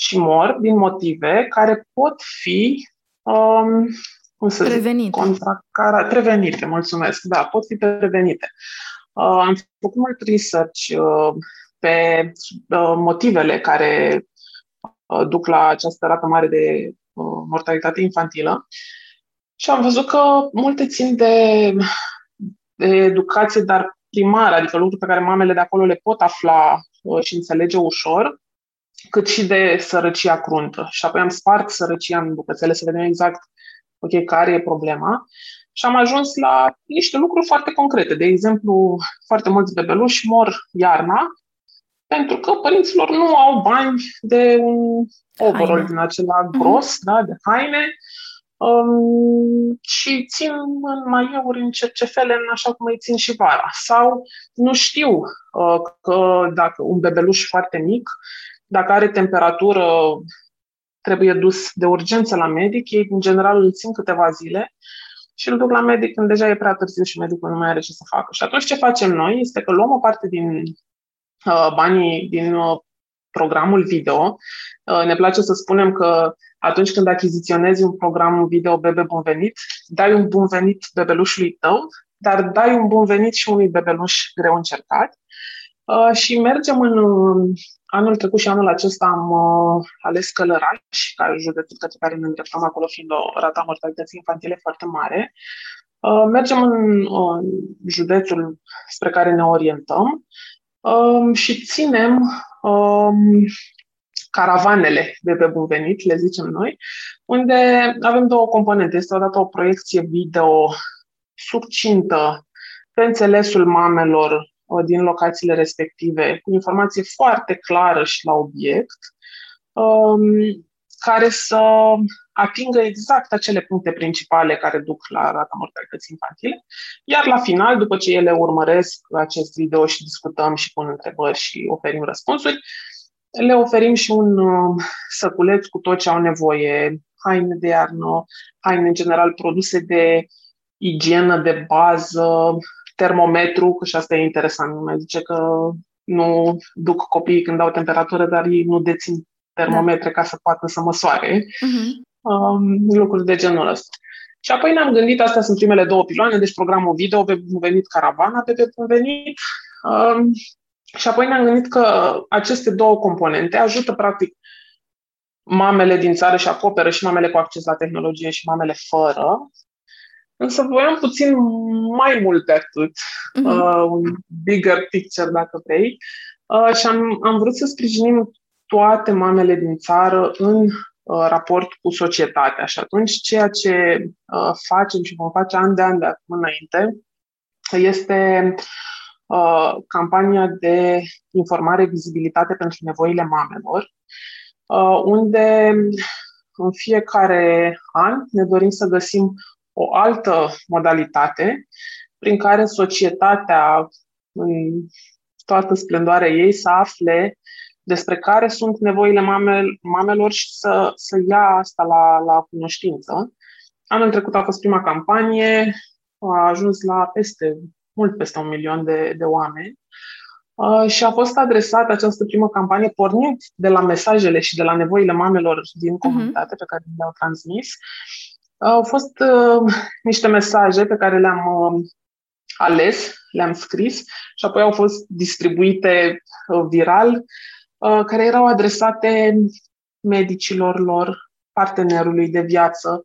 și mor din motive care pot fi um, cum să prevenite. Zic, prevenite, mulțumesc, da, pot fi prevenite. Uh, am făcut mult research uh, pe uh, motivele care uh, duc la această rată mare de mortalitate infantilă. Și am văzut că multe țin de, de educație, dar primară, adică lucruri pe care mamele de acolo le pot afla uh, și înțelege ușor, cât și de sărăcia cruntă. Și apoi am spart sărăcia în bucățele să vedem exact ok, care e problema. Și am ajuns la niște lucruri foarte concrete. De exemplu, foarte mulți bebeluși mor iarna pentru că părinților nu au bani de un overall din acela mhm. gros, uh-huh. da, de haine, um, și țin în maieuri, în cercefele, în așa cum îi țin și vara. Sau nu știu uh, că dacă un bebeluș foarte mic, dacă are temperatură, trebuie dus de urgență la medic, ei în general îl țin câteva zile și îl duc la medic când deja e prea târziu și medicul nu mai are ce să facă. Și atunci ce facem noi este că luăm o parte din uh, banii din uh, programul video. Uh, ne place să spunem că atunci când achiziționezi un program video Bebe Bun Venit, dai un bun venit bebelușului tău, dar dai un bun venit și unui bebeluș greu încercat. Uh, și mergem în uh, anul trecut și anul acesta am uh, ales Călăraș, ca județul către care ne îndreptăm acolo, fiind o rata mortalității infantile foarte mare. Uh, mergem în uh, județul spre care ne orientăm uh, și ținem um, caravanele de pe bun venit, le zicem noi, unde avem două componente. Este odată o proiecție video succintă pe înțelesul mamelor uh, din locațiile respective, cu informație foarte clară și la obiect, um, care să atingă exact acele puncte principale care duc la rata mortalității infantile. Iar la final, după ce ele urmăresc acest video și discutăm și pun întrebări și oferim răspunsuri, le oferim și un uh, săculeț cu tot ce au nevoie, haine de iarnă, haine în general, produse de igienă de bază, termometru, că și asta e interesant, nu mai zice că nu duc copiii când au temperatură, dar ei nu dețin termometre da. ca să poată să măsoare. Uh-huh. Um, lucruri de genul ăsta. Și apoi ne-am gândit, astea sunt primele două piloane, deci programul video, pe venit caravana, pe pe venit. Um, și apoi ne-am gândit că aceste două componente ajută, practic, mamele din țară și acoperă și mamele cu acces la tehnologie și mamele fără. Însă voiam puțin mai mult de atât, uh-huh. uh, un bigger picture, dacă vrei. Uh, și am, am vrut să sprijinim toate mamele din țară în uh, raport cu societatea. Și atunci ceea ce uh, facem și vom face an de an de acum înainte este Uh, campania de informare, vizibilitate pentru nevoile mamelor, uh, unde în fiecare an ne dorim să găsim o altă modalitate prin care societatea, în toată splendoarea ei, să afle despre care sunt nevoile mamel, mamelor și să, să ia asta la, la cunoștință. Anul trecut a fost prima campanie, a ajuns la peste mult peste un milion de, de oameni. Uh, și a fost adresată această primă campanie pornind de la mesajele și de la nevoile mamelor din mhm. comunitate uh-huh. pe care le-au transmis. Uh, au fost uh, niște mesaje pe care le-am uh, ales, le-am scris și apoi au fost distribuite uh, viral, uh, care erau adresate medicilor lor, partenerului de viață,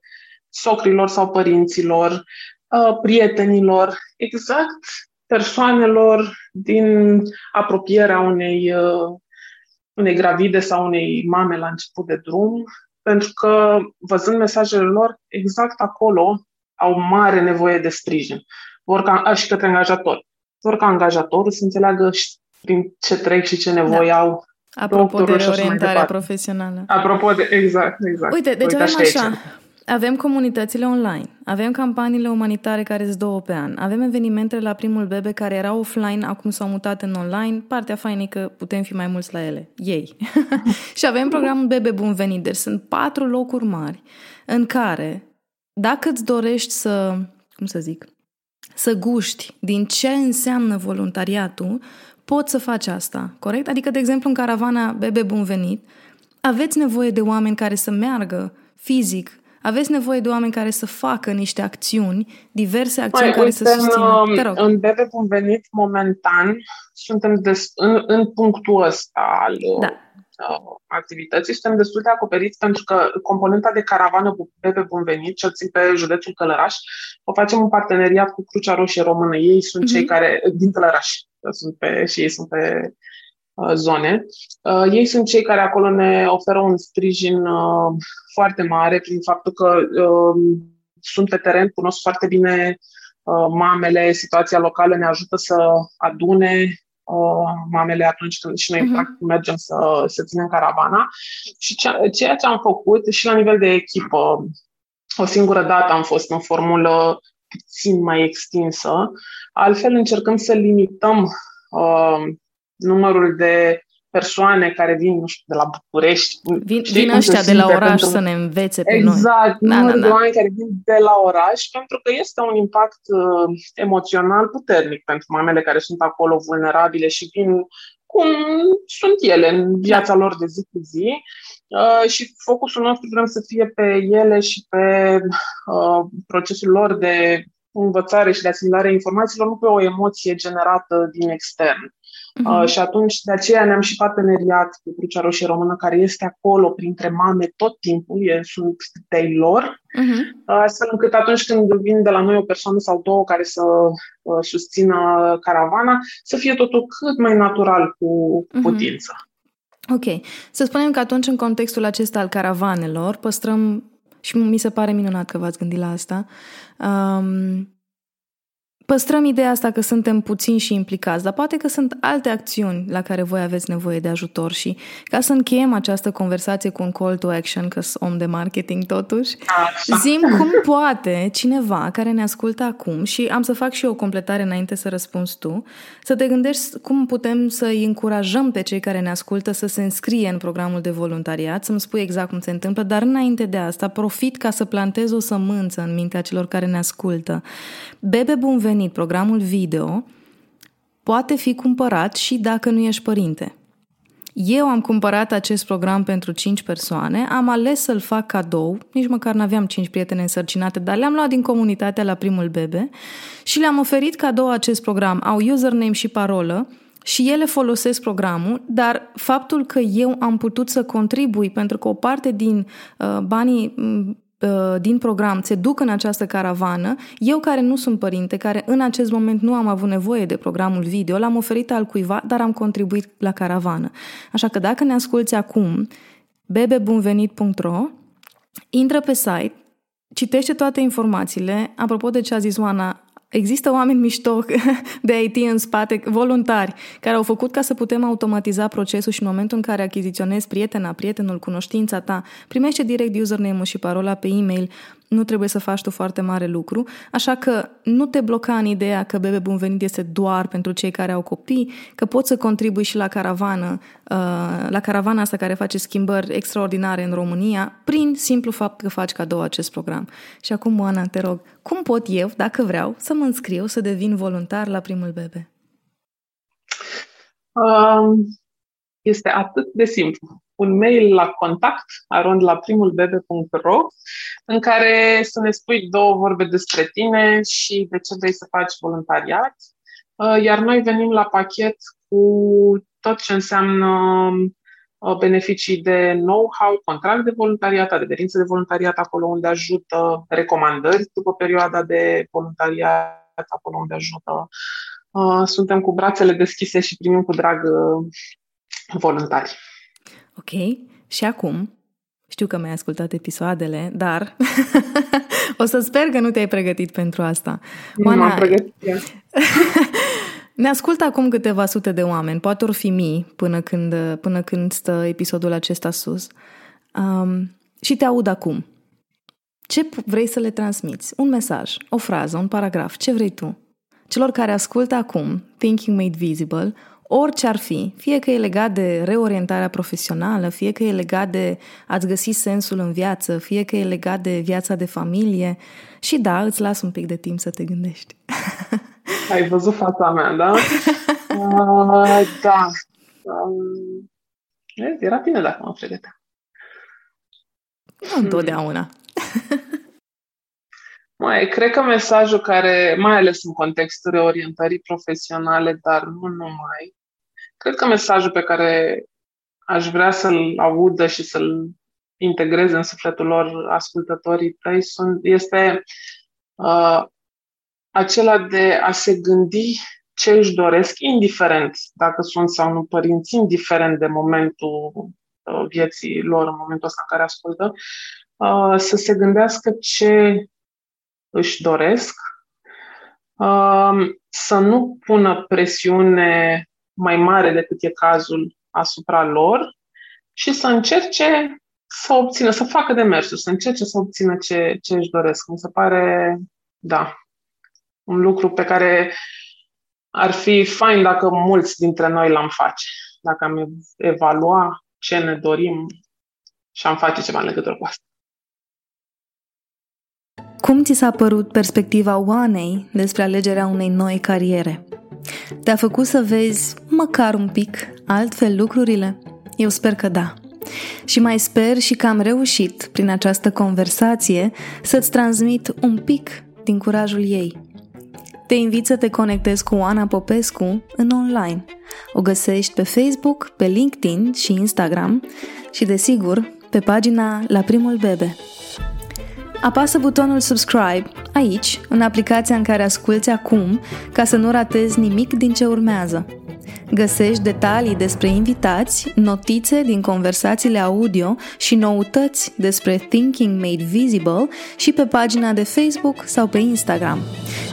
socrilor sau părinților, Uh, prietenilor, exact persoanelor din apropierea unei, uh, unei gravide sau unei mame la început de drum, pentru că, văzând mesajele lor, exact acolo au mare nevoie de sprijin. Vor ca, și către angajator. Vor ca angajatorul să înțeleagă prin ce trec și ce nevoi da. au Apropo de reorientarea profesională. Apropo de, exact, exact. Uite, deci Uite, avem așa, avem comunitățile online, avem campaniile umanitare care sunt două pe an, avem evenimentele la primul bebe care erau offline, acum s-au mutat în online, partea faină e că putem fi mai mulți la ele, ei. (laughs) și avem programul Bebe Bun Venit, deci sunt patru locuri mari în care, dacă îți dorești să, cum să zic, să guști din ce înseamnă voluntariatul, poți să faci asta, corect? Adică, de exemplu, în caravana Bebe Bun Venit, aveți nevoie de oameni care să meargă fizic aveți nevoie de oameni care să facă niște acțiuni, diverse acțiuni Mai, care uite, să susțină. Te rog. În Bebe Bun Venit, momentan, suntem des, în, în punctul ăsta al da. uh, activității, suntem destul de acoperiți pentru că componenta de caravană cu Bebe Bun Venit, cel țin pe județul Călăraș, o facem în parteneriat cu Crucea Roșie Română. Ei sunt mm-hmm. cei care, din Călăraș, sunt pe, și ei sunt pe uh, zone. Uh, ei sunt cei care acolo ne oferă un sprijin uh, foarte mare prin faptul că uh, sunt pe teren, cunosc foarte bine uh, mamele, situația locală ne ajută să adune uh, mamele atunci când și noi uh-huh. practic mergem să, să ținem caravana. Și ceea ce am făcut și la nivel de echipă, o singură dată am fost în formulă puțin mai extinsă, altfel încercăm să limităm uh, numărul de persoane care vin, nu știu, de la București. Vin, vin ăștia de la oraș pentru... să ne învețe pe exact, noi. Exact, da, numărul da, da. de oameni care vin de la oraș, pentru că este un impact uh, emoțional puternic pentru mamele care sunt acolo vulnerabile și vin cum sunt ele în viața da. lor de zi cu zi. Uh, și focusul nostru vrem să fie pe ele și pe uh, procesul lor de învățare și de asimilare a informațiilor, nu pe o emoție generată din extern. Uh-huh. Uh, și atunci, de aceea ne-am și parteneriat cu Crucea Roșie Română, care este acolo printre mame tot timpul, e, sunt de lor, uh-huh. astfel încât atunci când vin de la noi o persoană sau două care să uh, susțină caravana, să fie totul cât mai natural cu uh-huh. putință. Ok. Să spunem că atunci, în contextul acesta al caravanelor, păstrăm, și mi se pare minunat că v-ați gândit la asta, um, Păstrăm ideea asta că suntem puțini și implicați, dar poate că sunt alte acțiuni la care voi aveți nevoie de ajutor și ca să încheiem această conversație cu un call to action, că sunt om de marketing totuși, zim cum poate cineva care ne ascultă acum și am să fac și eu o completare înainte să răspunzi tu, să te gândești cum putem să îi încurajăm pe cei care ne ascultă să se înscrie în programul de voluntariat, să-mi spui exact cum se întâmplă, dar înainte de asta profit ca să plantez o sămânță în mintea celor care ne ascultă. Bebe bun venit venit programul video poate fi cumpărat și dacă nu ești părinte. Eu am cumpărat acest program pentru 5 persoane, am ales să-l fac cadou, nici măcar n-aveam 5 prietene însărcinate, dar le-am luat din comunitatea la primul bebe și le-am oferit cadou acest program. Au username și parolă și ele folosesc programul, dar faptul că eu am putut să contribui, pentru că o parte din uh, banii Uh, din program se duc în această caravană, eu care nu sunt părinte, care în acest moment nu am avut nevoie de programul video, l-am oferit al cuiva, dar am contribuit la caravană. Așa că dacă ne asculți acum, bebebunvenit.ro, intră pe site, citește toate informațiile. Apropo de ce a zis Oana, Există oameni mișto (laughs) de IT în spate, voluntari, care au făcut ca să putem automatiza procesul și în momentul în care achiziționezi prietena, prietenul, cunoștința ta, primește direct username-ul și parola pe e-mail, nu trebuie să faci tu foarte mare lucru, așa că nu te bloca în ideea că Bebe Bun Venit este doar pentru cei care au copii, că poți să contribui și la caravană, uh, la caravana asta care face schimbări extraordinare în România, prin simplu fapt că faci cadou acest program. Și acum, Oana, te rog, cum pot eu, dacă vreau, să mă înscriu să devin voluntar la primul bebe? Um, este atât de simplu un mail la contact, arond la primulbebe.ro, în care să ne spui două vorbe despre tine și de ce vrei să faci voluntariat. Uh, iar noi venim la pachet cu tot ce înseamnă uh, beneficii de know-how, contract de voluntariat, adeverință de voluntariat acolo unde ajută, recomandări după perioada de voluntariat acolo unde ajută. Uh, suntem cu brațele deschise și primim cu drag voluntari. Ok? Și acum, știu că mi-ai ascultat episoadele, dar (laughs) o să sper că nu te-ai pregătit pentru asta. Nu Oana, m-am pregătit. (laughs) ne ascultă acum câteva sute de oameni, poate or fi mii până când, până când stă episodul acesta sus. Um, și te aud acum. Ce vrei să le transmiți? Un mesaj, o frază, un paragraf, ce vrei tu? Celor care ascultă acum, Thinking Made Visible, orice ar fi, fie că e legat de reorientarea profesională, fie că e legat de a-ți găsi sensul în viață, fie că e legat de viața de familie. Și da, îți las un pic de timp să te gândești. (laughs) Ai văzut fața mea, da? uh, (laughs) da. Um, era bine dacă mă pregăteam. Nu întotdeauna. (laughs) Mai, cred că mesajul care, mai ales în contextul reorientării profesionale, dar nu numai, cred că mesajul pe care aș vrea să-l audă și să-l integreze în sufletul lor ascultătorii tăi sunt, este uh, acela de a se gândi ce își doresc, indiferent dacă sunt sau nu părinți, indiferent de momentul uh, vieții lor, în momentul ăsta în care ascultă, uh, să se gândească ce își doresc, uh, să nu pună presiune mai mare decât e cazul asupra lor și să încerce să obțină, să facă demersul, să încerce să obțină ce, ce își doresc. Mi se pare, da, un lucru pe care ar fi fain dacă mulți dintre noi l-am face. Dacă am evalua ce ne dorim și am face ceva în legătură cu asta. Cum ți s-a părut perspectiva Oanei despre alegerea unei noi cariere? Te-a făcut să vezi măcar un pic altfel lucrurile? Eu sper că da. Și mai sper și că am reușit, prin această conversație, să-ți transmit un pic din curajul ei. Te invit să te conectezi cu Oana Popescu în online. O găsești pe Facebook, pe LinkedIn și Instagram și, desigur, pe pagina La Primul Bebe. Apasă butonul subscribe aici, în aplicația în care asculți acum, ca să nu ratezi nimic din ce urmează. Găsești detalii despre invitați, notițe din conversațiile audio și noutăți despre Thinking Made Visible și pe pagina de Facebook sau pe Instagram.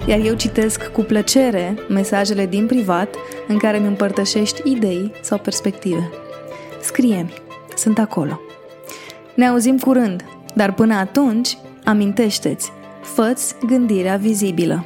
Iar eu citesc cu plăcere mesajele din privat în care mi împărtășești idei sau perspective. Scrie-mi, sunt acolo. Ne auzim curând, dar până atunci, amintește-ți, fă gândirea vizibilă.